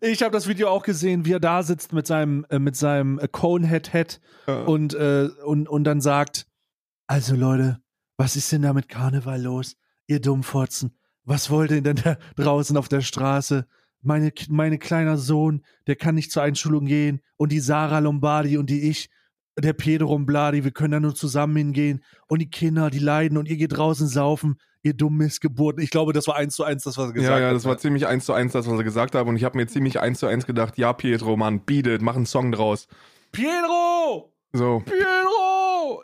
Ich habe das Video auch gesehen, wie er da sitzt mit seinem äh, mit seinem Conehead Head Ja. und äh, und und dann sagt: Also Leute, was ist denn da mit Karneval los? Ihr Dummfotzen, was wollt ihr denn da draußen auf der Straße? Meine meine kleiner Sohn, der kann nicht zur Einschulung gehen und die Sarah Lombardi und die ich der Pedro Lombardi, wir können da nur zusammen hingehen und die Kinder, die leiden und ihr geht draußen saufen, ihr dummen Missgeburten. Ich glaube, das war eins zu eins das, was er gesagt Ja, ja, hat. das war ziemlich eins zu eins das, was er gesagt hat. Und ich habe mir ziemlich eins zu eins gedacht, ja, Pietro, Mann, beat it, mach einen Song draus. Pedro! So, Pedro!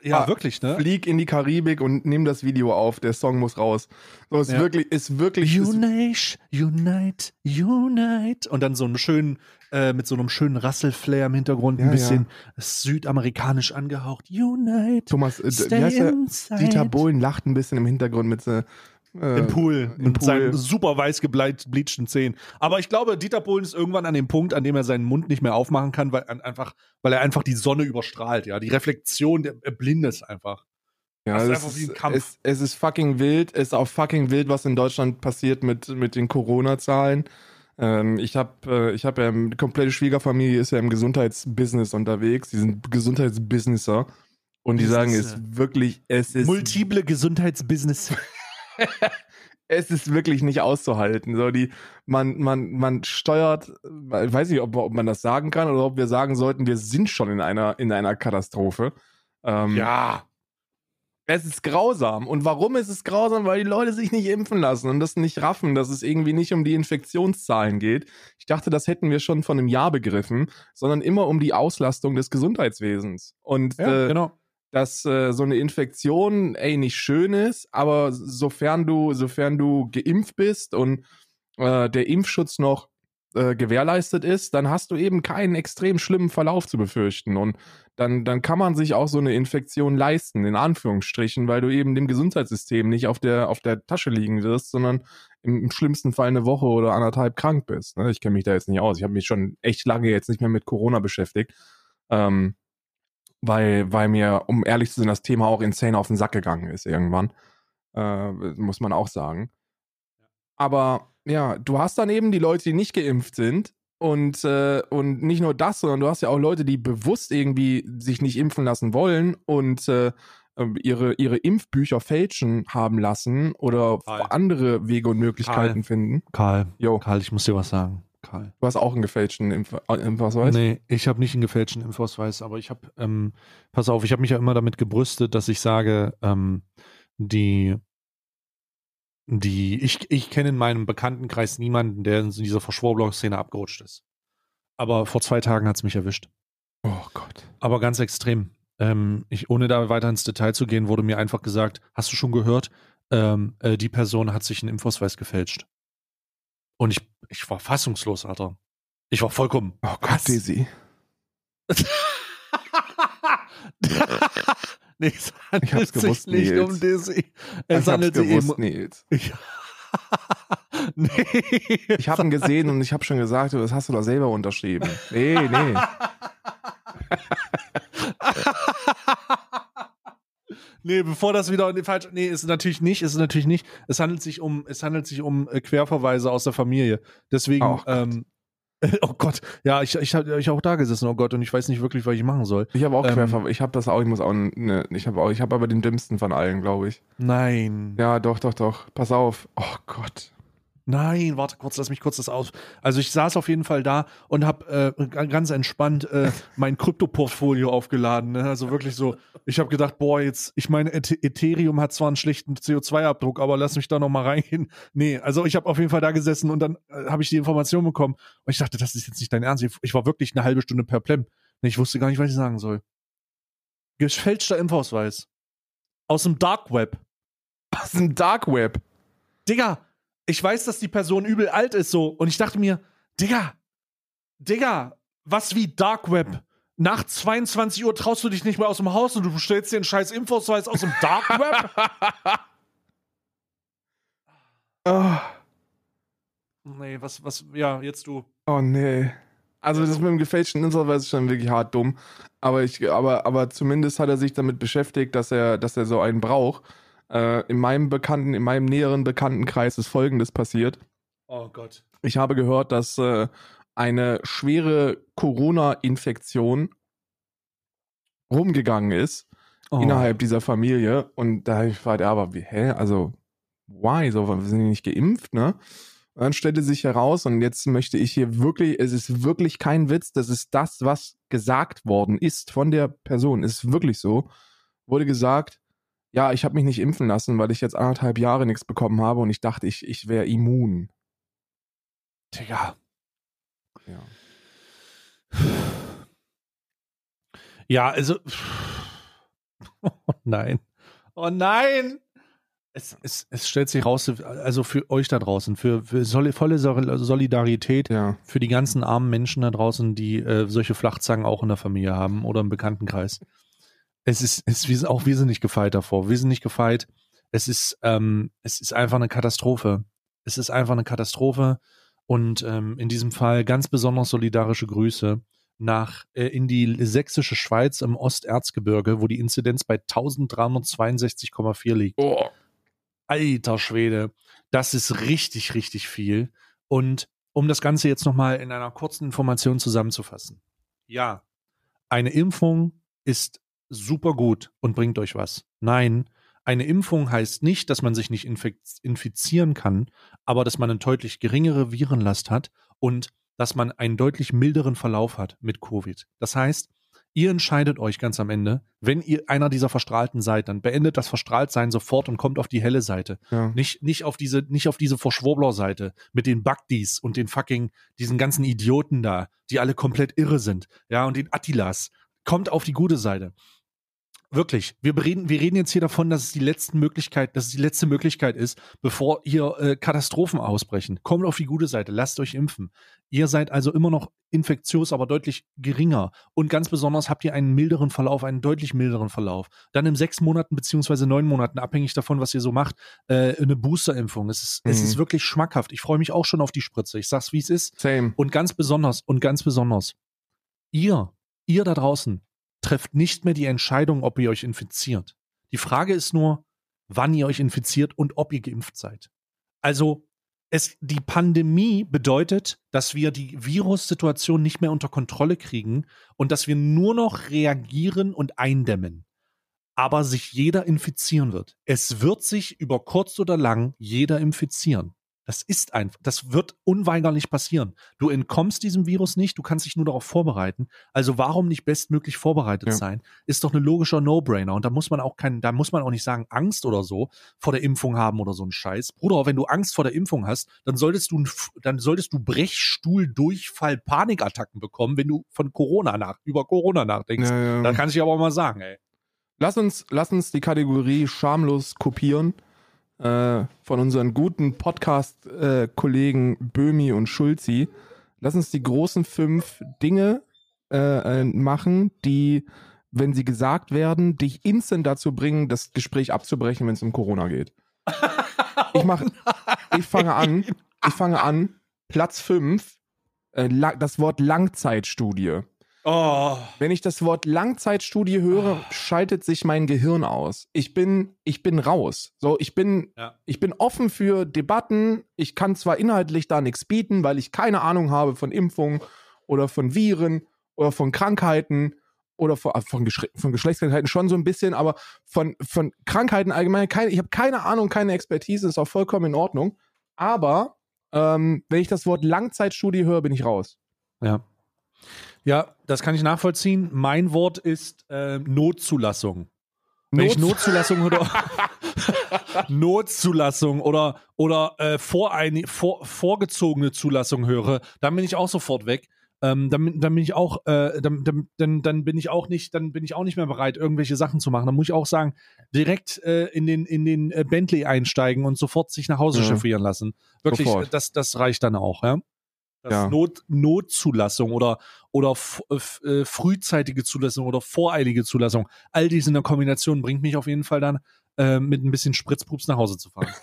Ja, Ah, wirklich, ne? flieg in die Karibik und nimm das Video auf. Der Song muss raus. So, ist Ja. wirklich, ist wirklich. Unite, unite, unite. Und dann so einen schönen, äh, mit so einem schönen Rasselflair im Hintergrund, ein Ja, bisschen südamerikanisch angehaucht. Unite. Thomas, äh, wie heißt der? Dieter Bohlen lacht ein bisschen im Hintergrund mit so, äh, Im Pool. Im mit Pool. seinen super weiß gebleachten Zähnen. Aber ich glaube, Dieter Bohlen ist irgendwann an dem Punkt, an dem er seinen Mund nicht mehr aufmachen kann, weil, einfach, weil er einfach die Sonne überstrahlt. Ja, Die Reflexion, der, er blindet einfach. Ja, Das ist es einfach wie ein ist, Kampf. Es, es ist fucking wild. Es ist auch fucking wild, was in Deutschland passiert mit, mit den Corona-Zahlen. Ähm, ich habe äh, ich hab ja, eine komplette Schwiegerfamilie ist ja im Gesundheitsbusiness unterwegs. Die sind Gesundheitsbusinesser. Und die sagen, es ist wirklich, es ist Multiple Gesundheitsbusiness. Es ist wirklich nicht auszuhalten. So die, man, man, man steuert, ich weiß nicht, ob, ob man das sagen kann oder ob wir sagen sollten, wir sind schon in einer, in einer Katastrophe. Ähm, Ja. Es ist grausam. Und warum ist es grausam? Weil die Leute sich nicht impfen lassen und das nicht raffen, dass es irgendwie nicht um die Infektionszahlen geht. Ich dachte, das hätten wir schon von einem Jahr begriffen, sondern immer um die Auslastung des Gesundheitswesens. Und Ja, äh, genau. Dass äh, so eine Infektion, ey, nicht schön ist, aber sofern du, sofern du geimpft bist und äh, der Impfschutz noch äh, gewährleistet ist, dann hast du eben keinen extrem schlimmen Verlauf zu befürchten. Und dann, dann kann man sich auch so eine Infektion leisten, in Anführungsstrichen, weil du eben dem Gesundheitssystem nicht auf der, auf der Tasche liegen wirst, sondern im, im schlimmsten Fall eine Woche oder anderthalb krank bist. Ne? Ich kenne mich da jetzt nicht aus. Ich habe mich schon echt lange jetzt nicht mehr mit Corona beschäftigt. Ähm, weil, weil mir, um ehrlich zu sein, das Thema auch insane auf den Sack gegangen ist irgendwann. Äh, muss man auch sagen. Aber ja, du hast dann eben die Leute, die nicht geimpft sind. Und, äh, und nicht nur das, sondern du hast ja auch Leute, die bewusst irgendwie sich nicht impfen lassen wollen und äh, ähm, ihre, ihre Impfbücher fälschen haben lassen oder Karl. andere Wege und Möglichkeiten Karl. finden. Karl, Jo, Karl, ich muss dir was sagen. Karl. du hast auch einen gefälschten Impf äh, Impfausweis? Nee, ich habe nicht einen gefälschten Impfausweis, aber ich habe, ähm, pass auf, ich habe mich ja immer damit gebrüstet, dass ich sage, ähm, die, die, ich, ich kenne in meinem Bekanntenkreis niemanden, der in dieser Verschwurbler-Szene abgerutscht ist. Aber vor zwei Tagen hat es mich erwischt. Oh Gott. Aber ganz extrem. Ähm, ich, ohne da weiter ins Detail zu gehen, wurde mir einfach gesagt, hast du schon gehört, ähm, äh, die Person hat sich einen Impfausweis gefälscht. Und ich, ich war fassungslos, Alter. Ich war vollkommen. Oh Gott, Was? Daisy. nee, es Ich hab's handelt gewusst, sich nicht Nils. um. Ich Es hab's handelt sich gewusst. Nils. Ich, nee. Ich habe ihn gesehen und ich habe schon gesagt, das hast du doch selber unterschrieben. Nee, nee. Nee, bevor das wieder in die falsche. Nee, ist natürlich nicht, ist es natürlich nicht. Es handelt sich um, es handelt sich um äh, Querverweise aus der Familie. Deswegen, Oh Gott. ähm, oh Gott, ja, ich, ich habe ich auch da gesessen, oh Gott, und ich weiß nicht wirklich, was ich machen soll. Ich habe auch Ähm, ich habe das auch, ich muss auch ne, ich habe auch, ich habe aber den dümmsten von allen, glaube ich. Nein. Ja, doch, doch, doch. Pass auf. Oh Gott. Nein, warte kurz, lass mich kurz das aus. Also ich saß auf jeden Fall da und habe äh, ganz entspannt äh, mein Krypto-Portfolio aufgeladen. Ne? Also wirklich so, ich habe gedacht, boah, jetzt, ich meine, Eth- Ethereum hat zwar einen schlechten CO2-Abdruck, aber lass mich da noch mal reingehen. Nee, also ich habe auf jeden Fall da gesessen und dann äh, habe ich die Information bekommen und ich dachte, das ist jetzt nicht dein Ernst. Ich, war wirklich eine halbe Stunde perplem. Ich wusste gar nicht, was ich sagen soll. Gefälschter Impfausweis. Aus dem Dark Web. Ist ein Dark Web? Digga, ich weiß, dass die Person übel alt ist so. Und ich dachte mir, Digga, Digga, was wie Dark Web? Nach 22 Uhr traust du dich nicht mehr aus dem Haus und du bestellst dir einen scheiß Infoausweis aus dem Dark Web? Oh, nee, was, was, ja, jetzt du. oh nee. Also das mit dem gefälschten Impfausweis ist schon wirklich hart dumm. Aber ich, aber, aber zumindest hat er sich damit beschäftigt, dass er, dass er so einen braucht. Äh, in meinem Bekannten, in meinem näheren Bekanntenkreis ist Folgendes passiert. Oh Gott. Ich habe gehört, dass äh, eine schwere Corona-Infektion rumgegangen ist Oh. innerhalb dieser Familie. Und da hab ich gefragt, aber wie, hä? Also, why? So, wir sind die nicht geimpft, ne? Und dann stellte sich heraus, und jetzt möchte ich hier wirklich, es ist wirklich kein Witz, das ist das, was gesagt worden ist von der Person, ist wirklich so. Wurde gesagt, ja, ich habe mich nicht impfen lassen, weil ich jetzt anderthalb Jahre nichts bekommen habe und ich dachte, ich, ich wäre immun. Digga. Ja. Ja, also. Oh nein. Oh nein! Es, es, es stellt sich raus, also für euch da draußen, für, für volle Sol- Solidarität Ja. für die ganzen armen Menschen da draußen, die äh, solche Flachzangen auch in der Familie haben oder im Bekanntenkreis. Es ist, es ist, auch wir sind nicht gefeit davor. Wir sind nicht gefeit. Es ist, ähm, es ist einfach eine Katastrophe. Es ist einfach eine Katastrophe. Und ähm, in diesem Fall ganz besonders solidarische Grüße nach äh, in die sächsische Schweiz im Osterzgebirge, wo die Inzidenz bei 1362,4 liegt. Oh. Alter Schwede, das ist richtig, richtig viel. Und um das Ganze jetzt nochmal in einer kurzen Information zusammenzufassen. Ja, eine Impfung ist super gut und bringt euch was. Nein, eine Impfung heißt nicht, dass man sich nicht infizieren kann, aber dass man eine deutlich geringere Virenlast hat und dass man einen deutlich milderen Verlauf hat mit Covid. Das heißt, ihr entscheidet euch ganz am Ende, wenn ihr einer dieser Verstrahlten seid, dann beendet das Verstrahltsein sofort und kommt auf die helle Seite. Ja. Nicht, nicht auf diese, nicht auf diese Verschwurbler-Seite mit den Bugdis und den fucking, diesen ganzen Idioten da, die alle komplett irre sind. Ja, und den Attilas. Kommt auf die gute Seite. Wirklich. Wir reden, wir reden jetzt hier davon, dass es die letzte Möglichkeit, dass es die letzte Möglichkeit ist, bevor hier äh, Katastrophen ausbrechen. Kommt auf die gute Seite, lasst euch impfen. Ihr seid also immer noch infektiös, aber deutlich geringer. Und ganz besonders habt ihr einen milderen Verlauf, einen deutlich milderen Verlauf. Dann in sechs Monaten beziehungsweise neun Monaten, abhängig davon, was ihr so macht, äh, eine Boosterimpfung. Es ist, mhm. es ist wirklich schmackhaft. Ich freue mich auch schon auf die Spritze. Ich sag's, wie es ist. Same. Und ganz besonders, und ganz besonders, ihr, ihr da draußen, trefft nicht mehr die Entscheidung, ob ihr euch infiziert. Die Frage ist nur, wann ihr euch infiziert und ob ihr geimpft seid. Also es, die Pandemie bedeutet, dass wir die Virussituation nicht mehr unter Kontrolle kriegen und dass wir nur noch reagieren und eindämmen. Aber sich jeder infizieren wird. Es wird sich über kurz oder lang jeder infizieren. Das ist einfach, das wird unweigerlich passieren. Du entkommst diesem Virus nicht, du kannst dich nur darauf vorbereiten. Also warum nicht bestmöglich vorbereitet ja. sein? Ist doch ein logischer No-Brainer. Und da muss man auch keinen, da muss man auch nicht sagen, Angst oder so vor der Impfung haben oder so ein Scheiß. Bruder, wenn du Angst vor der Impfung hast, dann solltest du, dann solltest du Brechstuhl, Durchfall, Panikattacken bekommen, wenn du von Corona nach, über Corona nachdenkst. Ja, ja. Da kann ich aber auch mal sagen, ey. Lass uns, lass uns die Kategorie schamlos kopieren äh, von unseren guten Podcast-Kollegen äh, Böhmi und Schulzi. Lass uns die großen fünf Dinge äh, machen, die, wenn sie gesagt werden, dich instant dazu bringen, das Gespräch abzubrechen, wenn es um Corona geht. Ich mach, ich fange an, ich fange an, Platz fünf, äh, das Wort Langzeitstudie. Oh. Wenn ich das Wort Langzeitstudie höre, oh. schaltet sich mein Gehirn aus. Ich bin, ich bin raus. So, ich bin, ja. ich bin offen für Debatten. Ich kann zwar inhaltlich da nichts bieten, weil ich keine Ahnung habe von Impfungen oder von Viren oder von Krankheiten oder von, von, Geschle von Geschlechtskrankheiten schon so ein bisschen, aber von, von Krankheiten allgemein, keine, ich habe keine Ahnung, keine Expertise, ist auch vollkommen in Ordnung. Aber ähm, wenn ich das Wort Langzeitstudie höre, bin ich raus. Ja. Ja, das kann ich nachvollziehen. Mein Wort ist äh, Notzulassung. Wenn ich Notzulassung oder Notzulassung oder oder äh, vorein, vor, vorgezogene Zulassung höre, dann bin ich auch sofort weg. Ähm, dann, dann bin ich auch, äh, dann, dann, dann bin ich auch nicht, dann bin ich auch nicht mehr bereit, irgendwelche Sachen zu machen. Dann muss ich auch sagen, direkt äh, in den in den äh, Bentley einsteigen und sofort sich nach Hause ja. chauffieren lassen. Wirklich, das das reicht dann auch, ja. Das ja. Not, Notzulassung oder, oder äh, frühzeitige Zulassung oder voreilige Zulassung. All dies in der Kombination bringt mich auf jeden Fall dann äh, mit ein bisschen Spritzpups nach Hause zu fahren.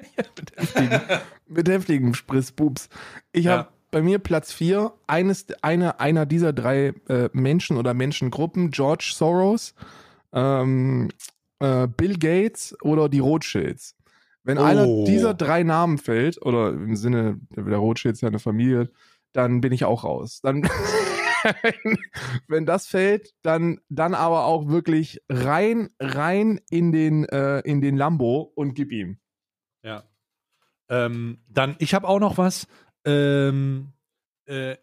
mit, heftigen, mit heftigen Spritzpups. Ich ja. habe bei mir Platz 4, eines, eine, einer dieser drei äh, Menschen oder Menschengruppen, George Soros, ähm, äh, Bill Gates oder die Rothschilds. Wenn oh. einer dieser drei Namen fällt, oder im Sinne, der Rothschild ist ja eine Familie, dann bin ich auch raus. Dann, wenn das fällt, dann, dann aber auch wirklich rein, rein in den, äh, in den Lambo und gib ihm. Ja. Ähm, dann, ich habe auch noch was. Ähm, äh,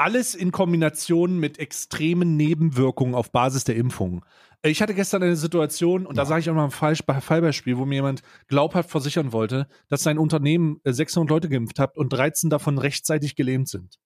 alles in Kombination mit extremen Nebenwirkungen auf Basis der Impfung. Ich hatte gestern eine Situation, und ja. da sage ich auch mal ein Falsch Fallbeispiel, wo mir jemand glaubhaft versichern wollte, dass sein Unternehmen 600 äh, Leute geimpft hat und 13 davon rechtzeitig gelähmt sind.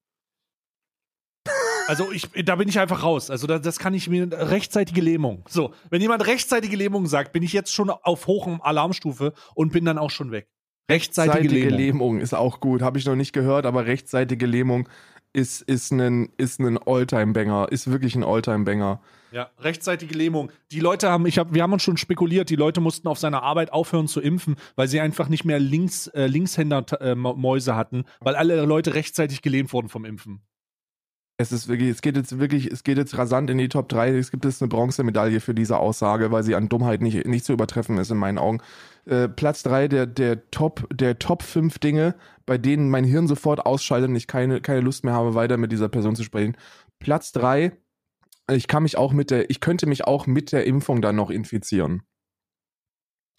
Also ich, da bin ich einfach raus. Also das, das kann ich mir rechtzeitige Lähmung. So, wenn jemand rechtzeitige Lähmung sagt, bin ich jetzt schon auf hohem Alarmstufe und bin dann auch schon weg. Rechtzeitige, rechtzeitige Lähmung. Lähmung ist auch gut, habe ich noch nicht gehört, aber rechtzeitige Lähmung ist, ist ein, ist ein Alltime-Banger, ist wirklich ein Alltime-Banger. Ja, rechtzeitige Lähmung. Die Leute haben, ich hab, wir haben uns schon spekuliert, die Leute mussten auf seiner Arbeit aufhören zu impfen, weil sie einfach nicht mehr Links, äh, Linkshänder-Mäuse äh, hatten, weil alle Leute rechtzeitig gelähmt wurden vom Impfen. Es ist wirklich, es geht jetzt wirklich, es geht jetzt rasant in die Top 3. Es gibt jetzt eine Bronzemedaille für diese Aussage, weil sie an Dummheit nicht, nicht zu übertreffen ist in meinen Augen. Äh, Platz 3 der, der Top, der Top 5 Dinge, bei denen mein Hirn sofort ausschaltet und ich keine, keine Lust mehr habe, weiter mit dieser Person zu sprechen. Platz 3, ich kann mich auch mit der, ich könnte mich auch mit der Impfung dann noch infizieren.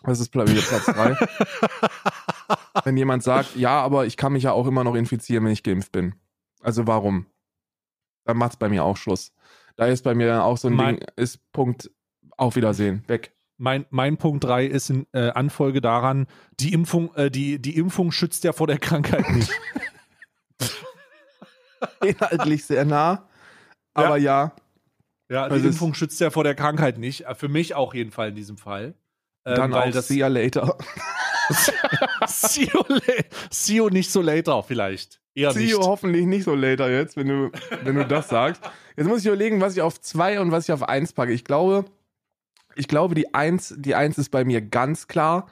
Das ist Platz 3. Wenn jemand sagt, ja, aber ich kann mich ja auch immer noch infizieren, wenn ich geimpft bin. Also warum? Dann macht es bei mir auch Schluss. Da ist bei mir dann auch so ein mein, Ding, ist Punkt, auf Wiedersehen, weg. Mein, mein Punkt 3 ist in äh, Anfolge daran, die Impfung, äh, die, die Impfung schützt ja vor der Krankheit nicht. Inhaltlich sehr nah, aber ja. ja. Ja, die Impfung schützt ja vor der Krankheit nicht. Äh, Für mich auch jeden in diesem Fall. Ähm, Dann weil auch das see ya later. see, you see you nicht so later vielleicht. Eher See nicht. you hoffentlich nicht so later jetzt, wenn du, wenn du das sagst. Jetzt muss ich überlegen, was ich auf zwei und was ich auf eins packe. Ich glaube, ich glaube, die eins, die eins ist bei mir ganz klar.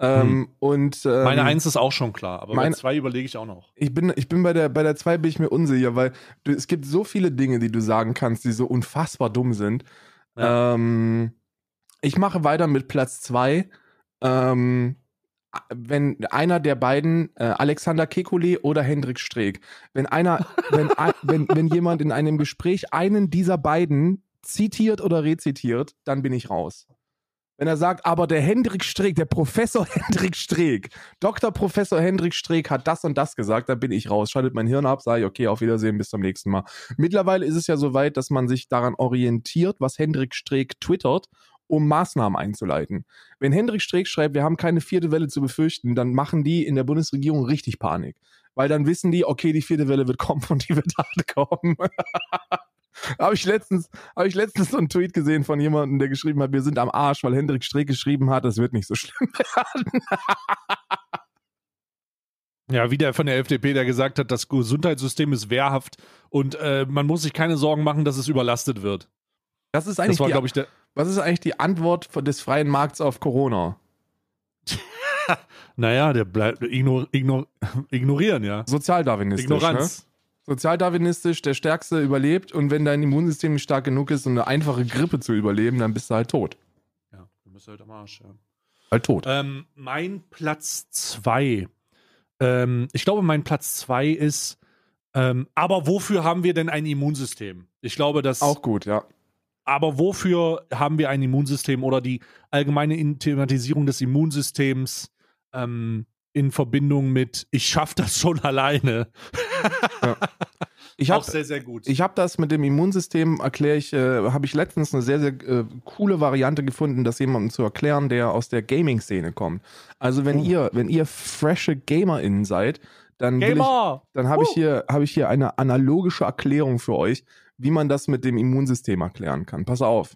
Ähm, Und ähm, Meine Eins ist auch schon klar, aber meine- bei zwei überlege ich auch noch. Ich bin, ich bin bei der, bei der 2 bin ich mir unsicher, weil du, es gibt so viele Dinge, die du sagen kannst, die so unfassbar dumm sind. Ja. Ähm, ich mache weiter mit Platz 2. Ähm, wenn einer der beiden, äh, Alexander Kekulé oder Hendrik Streeck, wenn einer, wenn, wenn, wenn jemand in einem Gespräch einen dieser beiden zitiert oder rezitiert, dann bin ich raus. Wenn er sagt, aber der Hendrik Streeck, der Professor Hendrik Streeck, Dr. Professor Hendrik Streeck hat das und das gesagt, dann bin ich raus. Schaltet mein Hirn ab, sage ich, okay, auf Wiedersehen, bis zum nächsten Mal. Mittlerweile ist es ja so weit, dass man sich daran orientiert, was Hendrik Streeck twittert, um Maßnahmen einzuleiten. Wenn Hendrik Streeck schreibt, wir haben keine vierte Welle zu befürchten, dann machen die in der Bundesregierung richtig Panik. Weil dann wissen die, okay, die vierte Welle wird kommen und die wird hart kommen. Habe ich letztens, habe ich letztens so einen Tweet gesehen von jemandem, der geschrieben hat, wir sind am Arsch, weil Hendrik Streeck geschrieben hat, es wird nicht so schlimm werden. Ja, wie der von der FDP, der gesagt hat, das Gesundheitssystem ist wehrhaft und äh, man muss sich keine Sorgen machen, dass es überlastet wird. Das ist eigentlich Das war, die, glaube ich, der. Was ist eigentlich die Antwort des freien Markts auf Corona? Naja, der bleibt ignor, ignor, ignorieren, ja. Sozialdarwinistisch. Ne? Ignoranz. Sozialdarwinistisch, der Stärkste überlebt und wenn dein Immunsystem nicht stark genug ist, um eine einfache Grippe zu überleben, dann bist du halt tot. Ja, du bist halt am Arsch, ja. Halt tot. Ähm, mein Platz zwei. Ähm, ich glaube, mein Platz zwei ist, ähm, aber wofür haben wir denn ein Immunsystem? Ich glaube, dass. Auch gut, ja. Aber wofür haben wir ein Immunsystem oder die allgemeine In- Thematisierung des Immunsystems ähm, in Verbindung mit, ich schaffe das schon alleine? Ich Auch habe sehr, sehr gut. ich hab das mit dem Immunsystem, erkläre ich, äh, habe ich letztens eine sehr, sehr äh, coole Variante gefunden, das jemandem zu erklären, der aus der Gaming-Szene kommt. Also wenn Oh. ihr, wenn ihr frische GamerInnen seid, dann ich, dann habe ich Uh. hier, habe ich hier eine analogische Erklärung für euch, wie man das mit dem Immunsystem erklären kann. Pass auf.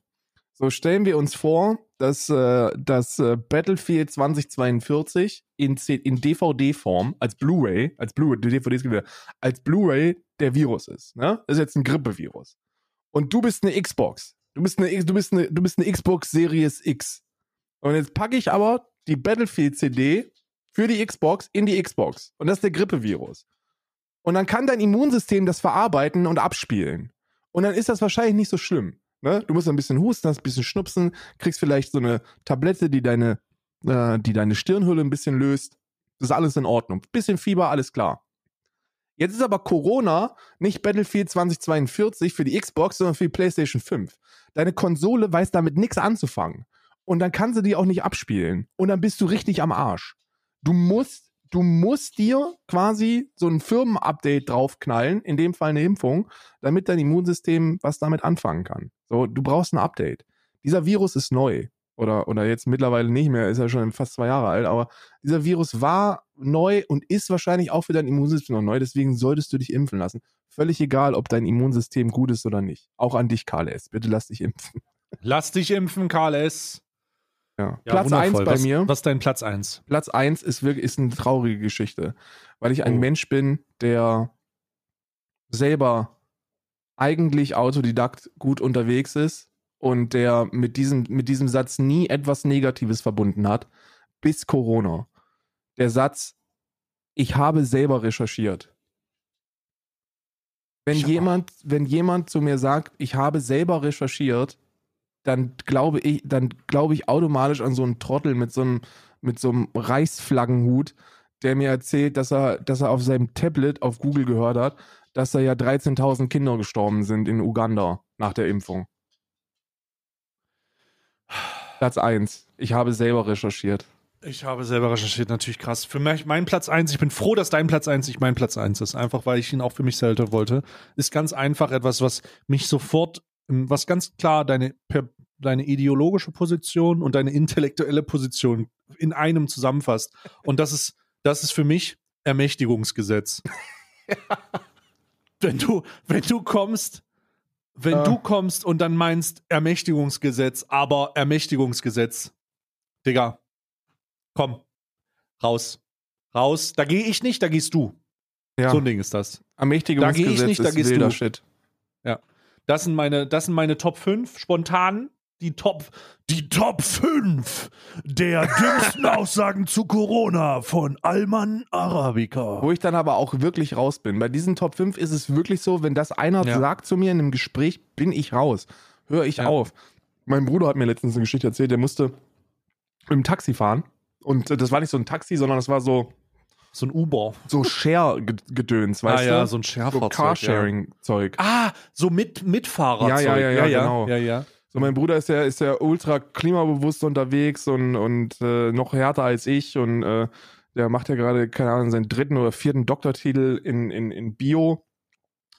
So stellen wir uns vor, dass äh, das äh, Battlefield 2042 in, in DVD-Form als Blu-ray, als Blu-ray, DVDs gibt als Blu-ray der Virus ist. Ne? Das ist jetzt ein Grippevirus. Und du bist eine Xbox. Du bist eine, X- du bist eine, du bist eine Xbox Series X. Und jetzt packe ich aber die Battlefield-CD für die Xbox in die Xbox. Und das ist der Grippevirus. Und dann kann dein Immunsystem das verarbeiten und abspielen. Und dann ist das wahrscheinlich nicht so schlimm. Ne? Du musst ein bisschen husten, hast ein bisschen schnupsen, kriegst vielleicht so eine Tablette, die deine, äh, die deine Stirnhülle ein bisschen löst. Das ist alles in Ordnung. Bisschen Fieber, alles klar. Jetzt ist aber Corona nicht Battlefield 2042 für die Xbox, sondern für die PlayStation 5. Deine Konsole weiß damit nichts anzufangen. Und dann kann sie die auch nicht abspielen. Und dann bist du richtig am Arsch. Du musst, du musst dir quasi so ein Firmenupdate draufknallen, in dem Fall eine Impfung, damit dein Immunsystem was damit anfangen kann. So, du brauchst ein Update. Dieser Virus ist neu. Oder, oder jetzt mittlerweile nicht mehr, ist ja schon fast zwei Jahre alt, aber dieser Virus war neu und ist wahrscheinlich auch für dein Immunsystem noch neu, deswegen solltest du dich impfen lassen. Völlig egal, ob dein Immunsystem gut ist oder nicht. Auch an dich, Karl S. Bitte lass dich impfen. Lass dich impfen, Karl S. Ja. Ja, Platz eins wundervoll. bei was, mir. Was ist dein Platz 1? Platz eins ist wirklich ist eine traurige Geschichte, weil ich ein Oh. Mensch bin, der selber eigentlich Autodidakt gut unterwegs ist und der mit diesem, mit diesem Satz nie etwas Negatives verbunden hat, bis Corona. Der Satz, ich habe selber recherchiert. Wenn jemand, wenn jemand zu mir sagt, ich habe selber recherchiert, dann glaube ich, dann glaube ich automatisch an so einen Trottel mit so einem, mit so einem Reichsflaggenhut, der mir erzählt, dass er, dass er auf seinem Tablet auf Google gehört hat, dass da ja 13.000 Kinder gestorben sind in Uganda nach der Impfung. Platz 1. Ich habe selber recherchiert. Ich habe selber recherchiert, natürlich krass. Für mich, mein Platz 1, ich bin froh, dass dein Platz 1 nicht mein Platz 1 ist, einfach weil ich ihn auch für mich selber wollte. Ist ganz einfach etwas, was mich sofort, was ganz klar deine, per, deine ideologische Position und deine intellektuelle Position in einem zusammenfasst. Und das ist, das ist für mich Ermächtigungsgesetz. wenn du, wenn du kommst wenn Ah. du kommst und dann meinst Ermächtigungsgesetz, aber Ermächtigungsgesetz. Digga, komm, raus. Raus. Da gehe ich nicht, da gehst du. Ja, So ein Ding ist das. Ermächtigungsgesetz Da geh ich nicht, da gehst du. Shit. Das sind meine, das sind meine Top 5 spontan. Die Top, Die Top 5 der dümmsten Aussagen zu Corona von Alman Arabica. Wo ich dann aber auch wirklich raus bin. Bei diesen Top 5 ist es wirklich so, wenn das einer Ja. sagt zu mir in einem Gespräch, bin ich raus. Höre ich Ja. auf. Mein Bruder hat mir letztens eine Geschichte erzählt, der musste im Taxi fahren. Und äh, das war nicht so ein Taxi, sondern das war so, so ein Uber. so Share-Gedöns, weißt ah ja, du? so ein so Scherfahrzeug. Carsharing-Zeug. Ja. Ah, so mit Mitfahrerzeug. Ja, ja, ja, ja, genau. Ja, ja. So, mein Bruder ist ja, ist ja ultra klimabewusst unterwegs und, und äh, noch härter als ich und äh, der macht ja gerade, keine Ahnung, seinen dritten oder vierten Doktortitel in, in, in Bio.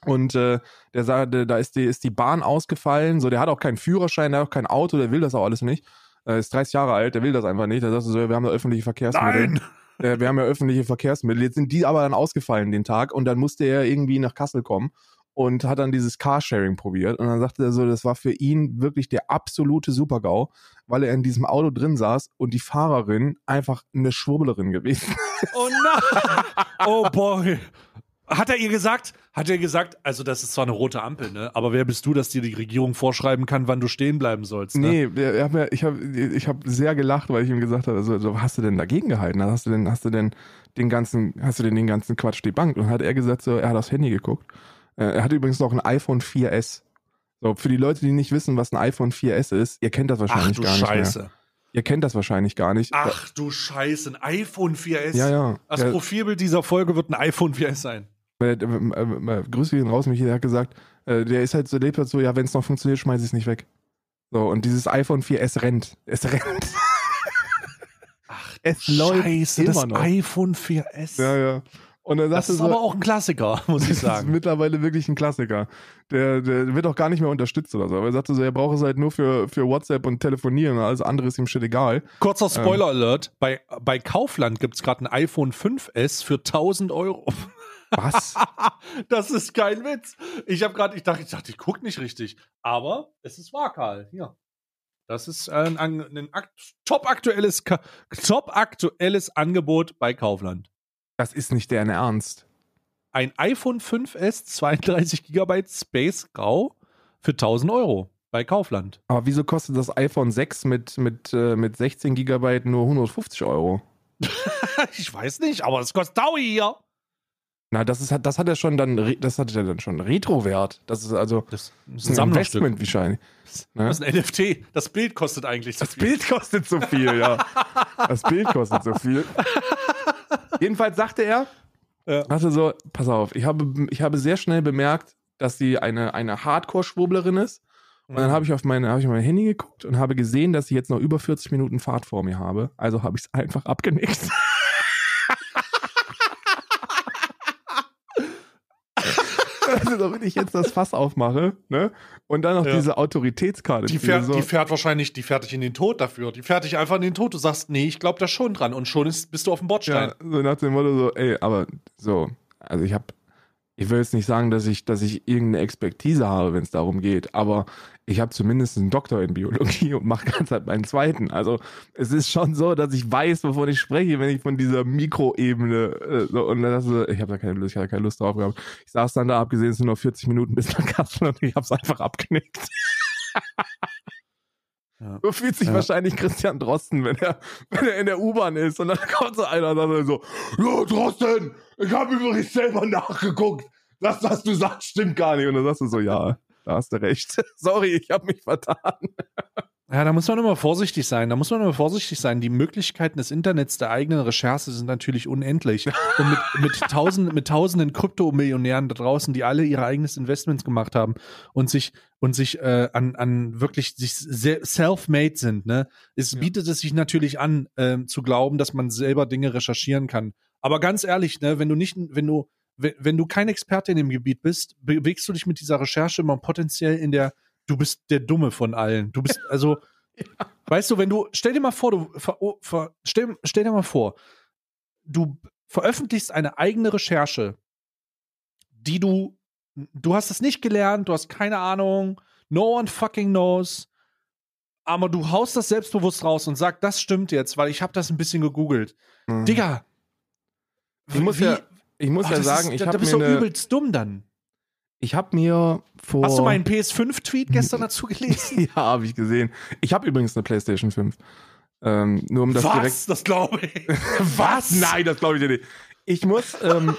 Und äh, der sagte, da ist die, ist die Bahn ausgefallen. So, der hat auch keinen Führerschein, der hat auch kein Auto, der will das auch alles nicht. Er ist 30 Jahre alt, der will das einfach nicht. Der sagt so, ja, wir haben da öffentliche Verkehrsmittel. Nein! Äh, wir haben ja öffentliche Verkehrsmittel. Jetzt sind die aber dann ausgefallen den Tag und dann musste er irgendwie nach Kassel kommen und hat dann dieses Carsharing probiert. Und dann sagte er so, das war für ihn wirklich der absolute Supergau, weil er in diesem Auto drin saß und die Fahrerin einfach eine Schwurbelerin gewesen. Oh nein! Oh boy. Hat er ihr gesagt? Hat er gesagt, also das ist zwar eine rote Ampel, ne? Aber wer bist du, dass dir die Regierung vorschreiben kann, wann du stehen bleiben sollst? Ne? Nee, hat mir- ich habe ich hab sehr gelacht, weil ich ihm gesagt habe, also, so, was hast du denn dagegen gehalten? Hast du denn, hast du denn den ganzen, hast du denn den ganzen Quatsch debunked? Und hat er gesagt, so, er hat aufs Handy geguckt. Äh, Er hat übrigens noch ein iPhone 4S. So, für die Leute, die nicht wissen, was ein iPhone 4S ist, ihr kennt das Ach wahrscheinlich du gar nicht Scheiße. mehr. Ihr kennt das wahrscheinlich gar nicht. Ach du Scheiße, ein iPhone 4S. Ja, ja. Das Der- Profilbild dieser Folge wird ein iPhone 4S sein. Weil, äh, äh, äh, Grüße gehen raus, Michi, der hat gesagt, äh, der ist halt so, lebt halt so, ja, wenn es noch funktioniert, schmeiß ich es nicht weg. So, und dieses iPhone 4S rennt. Es rennt. Ach, es läuft Scheiße, immer das noch. iPhone 4S. Ja, ja. Und er Das ist so, aber auch ein Klassiker, muss ich Das ist sagen. mittlerweile wirklich ein Klassiker. Der, der wird auch gar nicht mehr unterstützt oder so. Aber er sagte so, er braucht es halt nur für, für WhatsApp und Telefonieren. Alles andere ist ihm shit egal. Kurzer Spoiler-Alert: bei, bei Kaufland gibt es gerade ein iPhone 5S für 1000 Euro. Was? Das ist kein Witz. Ich habe gerade, ich dachte, ich dachte, ich gucke nicht richtig. Aber es ist wahr, Karl. Hier. Das ist ein, ein, ein top aktuelles, top aktuelles Angebot bei Kaufland. Das ist nicht deren Ernst. Ein iPhone 5S 32 GB Space Grau für 1000 Euro bei Kaufland. Aber wieso kostet das iPhone 6 mit, mit, äh, mit 16 Gigabyte nur 150 Euro? ich weiß nicht, aber es kostet Taui hier. Na, das, ist, das hat ja schon dann, das hat ja dann schon Retro-Wert. Das ist also Das ist ein Investment wahrscheinlich. Ne? Das ist ein NFT. Das Bild kostet eigentlich so Das viel. Bild kostet so viel, ja. Das Bild kostet so viel. Jedenfalls sagte er, Ja. sagte so, pass auf, ich habe, ich habe sehr schnell bemerkt, dass sie eine, eine Hardcore-Schwurblerin ist. Und dann habe ich auf meine, habe ich mein Handy geguckt und habe gesehen, dass ich jetzt noch über 40 Minuten Fahrt vor mir habe. Also habe ich es einfach abgenickt. Also, wenn ich jetzt das Fass aufmache, ne? Und dann noch Ja. diese Autoritätskarte. Die fährt, so. die fährt wahrscheinlich, die fährt dich in den Tod dafür. Die fährt dich einfach in den Tod. Du sagst, nee, ich glaube da schon dran. Und schon ist, bist du auf dem Bordstein. Ja, so nach dem Motto so, ey, aber so, also ich habe, ich will jetzt nicht sagen, dass ich, dass ich irgendeine Expertise habe, wenn es darum geht, aber ich habe zumindest einen Doktor in Biologie und mache ganz halt meinen zweiten. Also es ist schon so, dass ich weiß, wovon ich spreche, wenn ich von dieser Mikroebene äh, so und dann so, ich habe da keine Lust, ich hatte keine Lust drauf gehabt. Ich saß dann da, abgesehen, es sind noch 40 Minuten bis nach Kassel und ich habe es einfach abgenickt. Ja. So fühlt sich Ja. wahrscheinlich Christian Drosten, wenn er, wenn er in der U-Bahn ist und dann kommt so einer und sagt dann so, ja, Drosten, ich habe übrigens selber nachgeguckt. Das, was du sagst, stimmt gar nicht. Und dann sagst du so, ja, da hast du recht. Sorry, ich habe mich vertan. Ja, da muss man immer vorsichtig sein. Da muss man immer vorsichtig sein. Die Möglichkeiten des Internets der eigenen Recherche sind natürlich unendlich. Und mit, mit, tausend, mit tausenden Kryptomillionären da draußen, die alle ihre eigenes Investments gemacht haben und sich und sich äh, an, an wirklich sich self-made sind, ne? Es Ja. bietet es sich natürlich an, ähm, zu glauben, dass man selber Dinge recherchieren kann. Aber ganz ehrlich, ne, wenn du nicht, wenn du, wenn, wenn du kein Experte in dem Gebiet bist, bewegst du dich mit dieser Recherche immer potenziell in der du bist der Dumme von allen. Du bist, also, weißt du, wenn du, stell dir mal vor, du, ver, oh, ver, stell, stell dir mal vor, du veröffentlichst eine eigene Recherche, die du Du hast es nicht gelernt, du hast keine Ahnung. No one fucking knows. Aber du haust das selbstbewusst raus und sagst, das stimmt jetzt, weil ich habe das ein bisschen gegoogelt. Mhm. Digga. Ich muss wie- ja, ich muss Oh, ja sagen, ist, ich da, habe da bist mir, du eine- übelst dumm dann. ich hab mir vor. Hast du meinen PS5-Tweet gestern dazu gelesen? ja, habe ich gesehen. Ich habe übrigens eine PlayStation 5. Ähm, nur um das direkt. Was? Das glaube ich. Was? Nein, das glaube ich dir nicht. Ich muss, ähm,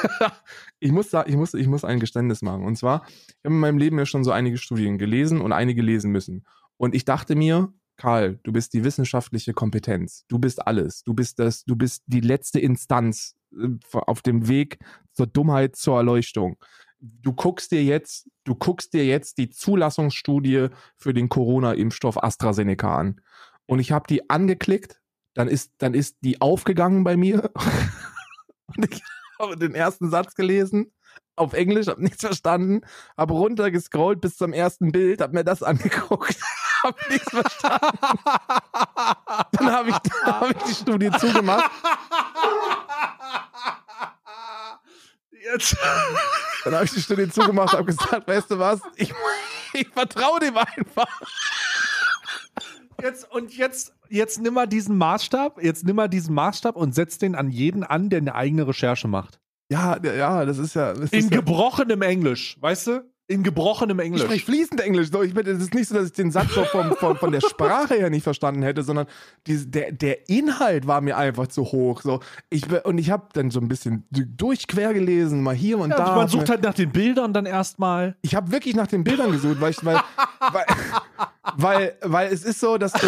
ich muss, sa- ich muss, ich muss ein Geständnis machen. Und zwar, ich habe in meinem Leben ja schon so einige Studien gelesen und einige lesen müssen. Und ich dachte mir, Karl, du bist die wissenschaftliche Kompetenz. Du bist alles. Du bist das, du bist die letzte Instanz äh, auf dem Weg zur Dummheit, zur Erleuchtung. Du guckst dir jetzt, du guckst dir jetzt die Zulassungsstudie für den Corona-Impfstoff AstraZeneca an. Und ich habe die angeklickt, dann ist, dann ist die aufgegangen bei mir. Und ich habe den ersten Satz gelesen auf Englisch, habe nichts verstanden, habe runtergescrollt bis zum ersten Bild, habe mir das angeguckt, habe nichts verstanden. Dann habe ich, dann hab ich die Studie zugemacht. Jetzt. Dann habe ich die Studie zugemacht, habe gesagt, weißt du was, ich, ich vertraue dem einfach. Jetzt, und jetzt, jetzt nimm mal diesen Maßstab, jetzt nimm mal diesen Maßstab und setz den an jeden an, der eine eigene Recherche macht. Ja, ja, das ist ja. Das In ist ja gebrochenem Englisch, weißt du? In gebrochenem Ich Englisch. spreche fließend Englisch. So, ich bin, es ist nicht so, dass ich den Satz so vom, vom, von der Sprache her nicht verstanden hätte, sondern die, der, der Inhalt war mir einfach zu hoch. So, ich, und ich habe dann so ein bisschen durchquer gelesen, mal hier und ja, da. man sucht halt nach den Bildern dann erstmal. ich habe wirklich nach den Bildern gesucht, weil ich, weil, weil, weil, weil es ist so, dass du,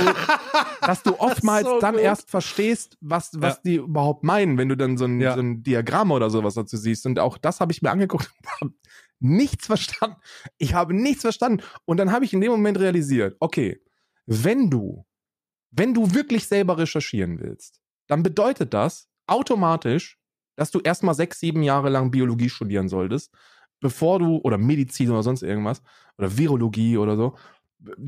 dass du oftmals so dann gut. erst verstehst, was, was Ja. die überhaupt meinen, wenn du dann so ein, Ja. so ein Diagramm oder sowas dazu siehst. Und auch das habe ich mir angeguckt nichts verstanden. Ich habe nichts verstanden. Und dann habe ich in dem Moment realisiert, okay, wenn du, wenn du wirklich selber recherchieren willst, dann bedeutet das automatisch, dass du erstmal sechs, sieben Jahre lang Biologie studieren solltest, bevor du, oder Medizin oder sonst irgendwas, oder Virologie oder so,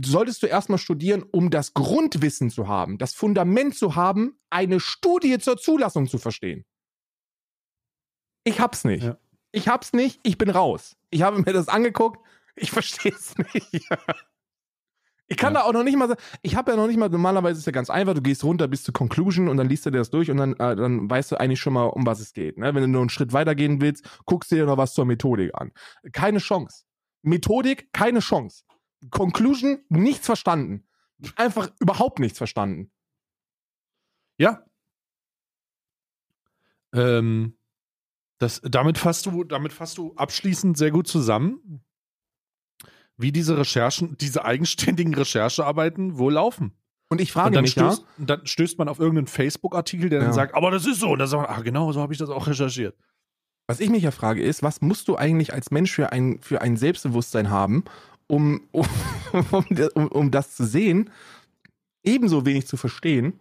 solltest du erstmal studieren, um das Grundwissen zu haben, das Fundament zu haben, eine Studie zur Zulassung zu verstehen. Ich hab's nicht. Ja. Ich hab's nicht, ich bin raus. Ich habe mir das angeguckt, ich verstehe es nicht. Ich kann Ja. da auch noch nicht mal sagen, ich habe ja noch nicht mal, normalerweise ist ja ganz einfach, du gehst runter bis zur Conclusion und dann liest du dir das durch und dann, äh, dann weißt du eigentlich schon mal, um was es geht. Ne? Wenn du nur einen Schritt weitergehen willst, guckst du dir noch was zur Methodik an. Keine Chance. Methodik, keine Chance. Conclusion, nichts verstanden. Einfach überhaupt nichts verstanden. Ja. Ähm, das, damit fasst du, damit fasst du abschließend sehr gut zusammen, wie diese Recherchen, diese eigenständigen Recherchearbeiten wohl laufen. Und ich Und frage dann, mich ja, stößt, und dann stößt man auf irgendeinen Facebook-Artikel, der Ja. dann sagt, aber das ist so. Und dann sagt man, ach genau, so habe ich das auch recherchiert. was ich mich ja frage, ist, was musst du eigentlich als Mensch für ein, für ein Selbstbewusstsein haben, um, um, um, um, um das zu sehen, ebenso wenig zu verstehen,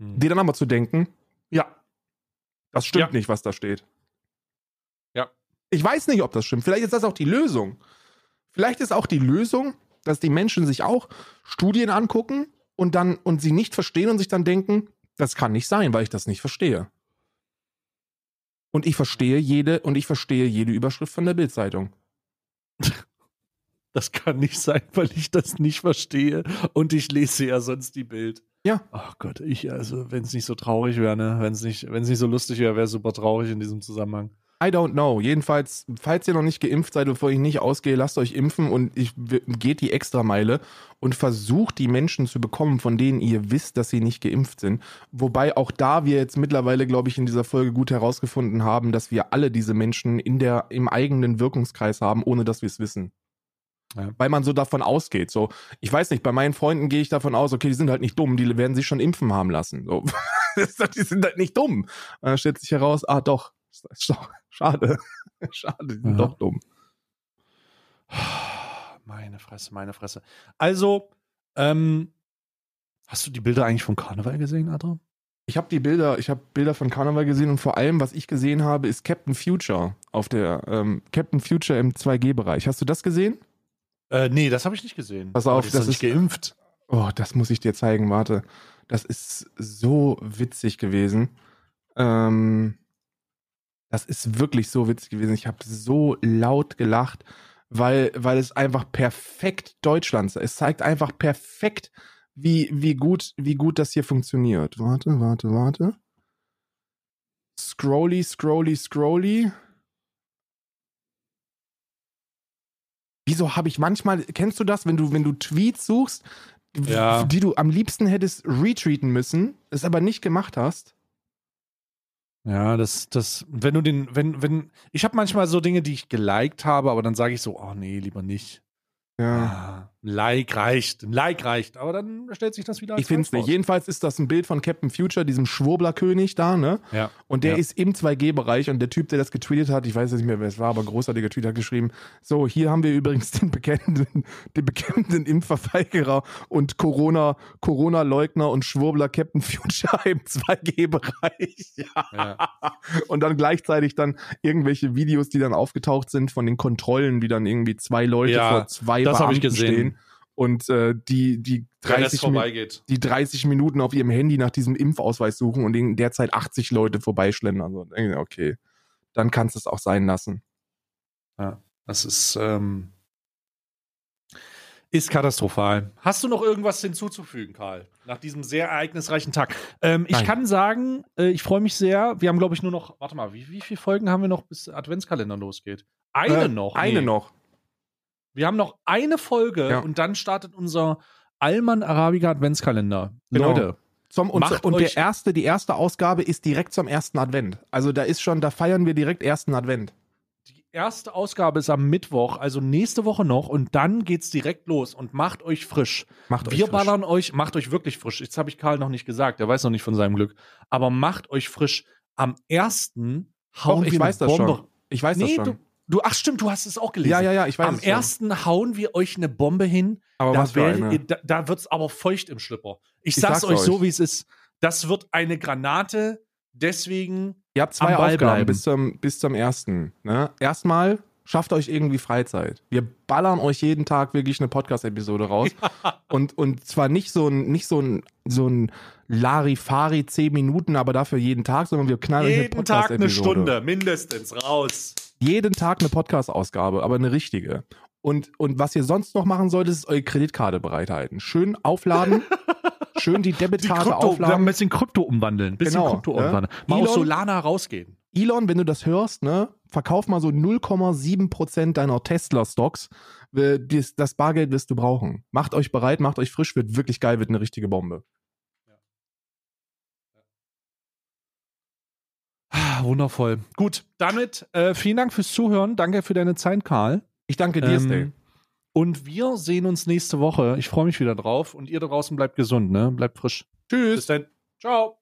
Hm. dir dann aber zu denken, Ja. das stimmt Ja. nicht, was da steht. Ich weiß nicht, ob das stimmt. Vielleicht ist das auch die Lösung. Vielleicht ist auch die Lösung, dass die Menschen sich auch Studien angucken und dann und sie nicht verstehen und sich dann denken, das kann nicht sein, weil ich das nicht verstehe. Und ich verstehe jede und ich verstehe jede Überschrift von der Bildzeitung. Das kann nicht sein, weil ich das nicht verstehe. Und ich lese ja sonst die Bild. Ja. Ach Gott, ich, also, wenn es nicht so traurig wäre, ne? Wenn es nicht, wenn es nicht so lustig wäre, wäre es super traurig in diesem Zusammenhang. I don't know. Jedenfalls, falls ihr noch nicht geimpft seid, bevor ich nicht ausgehe, lasst euch impfen und ich geht die Extrameile und versucht die Menschen zu bekommen, von denen ihr wisst, dass sie nicht geimpft sind. Wobei auch da wir jetzt mittlerweile, glaube ich, in dieser Folge gut herausgefunden haben, dass wir alle diese Menschen in der, im eigenen Wirkungskreis haben, ohne dass wir es wissen. Ja. Weil man so davon ausgeht. So, ich weiß nicht, bei meinen Freunden gehe ich davon aus, okay, die sind halt nicht dumm, die werden sich schon impfen haben lassen. So. die sind halt nicht dumm. Und dann stellt sich heraus, ah doch schade. schade, die sind Ja. doch dumm. Meine Fresse, meine Fresse. Also, ähm, hast du die Bilder eigentlich vom Karneval gesehen, Adra? Ich habe die Bilder, ich habe Bilder von Karneval gesehen und vor allem, was ich gesehen habe, ist Captain Future auf der ähm, Captain Future im 2G-Bereich. Hast du das gesehen? Äh, nee, das habe ich nicht gesehen. Pass auf, das nicht ist- geimpft. Oh, das muss ich dir zeigen, warte. Das ist so witzig gewesen. Ähm, Das ist wirklich so witzig gewesen. Ich habe so laut gelacht, weil, weil es einfach perfekt Deutschlands. Es zeigt einfach perfekt, wie, wie gut, wie gut das hier funktioniert. Warte, warte, warte. Scrolly, scrolly, scrolly. Wieso habe ich manchmal, kennst du das, wenn du, wenn du Tweets suchst, Ja. die du am liebsten hättest retweeten müssen, es aber nicht gemacht hast? Ja, das, das, wenn du den, wenn, wenn, ich habe manchmal so Dinge, die ich geliked habe, aber dann sage ich so, oh nee, lieber nicht. Ja. Ein Like reicht, ein Like reicht, aber dann stellt sich das wieder Ich finde es nicht. Jedenfalls ist das ein Bild von Captain Future, diesem Schwurblerkönig da, ne? Ja. Und der Ja. ist im 2G-Bereich und der Typ, der das getweetet hat, ich weiß jetzt nicht mehr, wer es war, aber ein großartiger Tweet hat geschrieben, so, hier haben wir übrigens den bekennenden, den bekennenden Impfverweigerer und Corona, Corona-Leugner und Schwurbler Captain Future im 2G-Bereich. Ja. Ja. Und dann gleichzeitig dann irgendwelche Videos, die dann aufgetaucht sind von den Kontrollen, wie dann irgendwie zwei Leute vor zwei das hab ich Beamten gesehen. stehen und äh, die, die Wenn es 30 Minuten vorbeigeht. die 30 Minuten auf ihrem Handy nach diesem Impfausweis suchen und in der Zeit 80 Leute vorbeischlendern. Also, okay, dann kannst du es auch sein lassen. Das ist, ähm, ist katastrophal. Hast du noch irgendwas hinzuzufügen, Karl? Nach diesem sehr ereignisreichen Tag. Ähm, ich kann sagen, äh, ich freue mich sehr. Wir haben, glaube ich, nur noch, warte mal, wie, wie viele Folgen haben wir noch, bis der Adventskalender losgeht? Eine Äh, noch. Eine Nee. noch. Wir haben noch eine Folge Ja. und dann startet unser Alman Arabica Adventskalender. Genau. Leute, Zum, und Macht und euch- der erste, die erste Ausgabe ist direkt zum ersten Advent. Also da ist schon, da feiern wir direkt ersten Advent. die erste Ausgabe ist am Mittwoch, also nächste Woche noch und dann geht's direkt los und macht euch frisch. Macht euch Wir frisch. ballern euch, macht euch wirklich frisch. Jetzt habe ich Karl noch nicht gesagt, der weiß noch nicht von seinem Glück. Aber macht euch frisch. Am ersten hauen Doch, ich wir weiß das Bombe. schon. Ich weiß das Nee, schon. du, du, ach stimmt, du hast es auch gelesen. ja, ja, ja, ich weiß Am es schon. ersten hauen wir euch eine Bombe hin. Aber da ihr- da, da wird's aber feucht im Schlipper. Ich, Ich sag's, sag's euch euch. so, wie es ist. Das wird eine Granate. Deswegen Ihr habt zwei Aufgaben bleiben. bis zum, bis zum ersten. Ne? Erstmal schafft euch irgendwie Freizeit. Wir ballern euch jeden Tag wirklich eine Podcast-Episode raus. Und, und zwar nicht so ein, nicht so ein, so ein Larifari 10 Minuten, aber dafür jeden Tag, sondern wir knallen euch eine jeden Tag eine Podcast-Episode. Stunde, mindestens, raus. Jeden Tag eine Podcast-Ausgabe, aber eine richtige. Und, und was ihr sonst noch machen solltet, ist eure Kreditkarte bereithalten. Schön aufladen, schön die Die Debitkarte Krypto, wir haben ein aufladen. bisschen Krypto umwandeln. Bisschen Genau, Krypto ja. umwandeln. Mal Elon- aus Solana rausgehen. Elon, wenn du das hörst, ne, verkauf mal so 0,7% deiner Tesla-Stocks. Äh, Das Bargeld wirst du brauchen. Macht euch bereit, macht euch frisch, wird wirklich geil, wird eine richtige Bombe. Ah, wundervoll. Gut, damit äh, vielen Dank fürs Zuhören. Danke für deine Zeit, Karl. Ich danke dir, Ähm, Stay. Und wir sehen uns nächste Woche. Ich freue mich wieder drauf. Und ihr da draußen bleibt gesund, ne? Bleibt frisch. Tschüss. Bis dann. Ciao.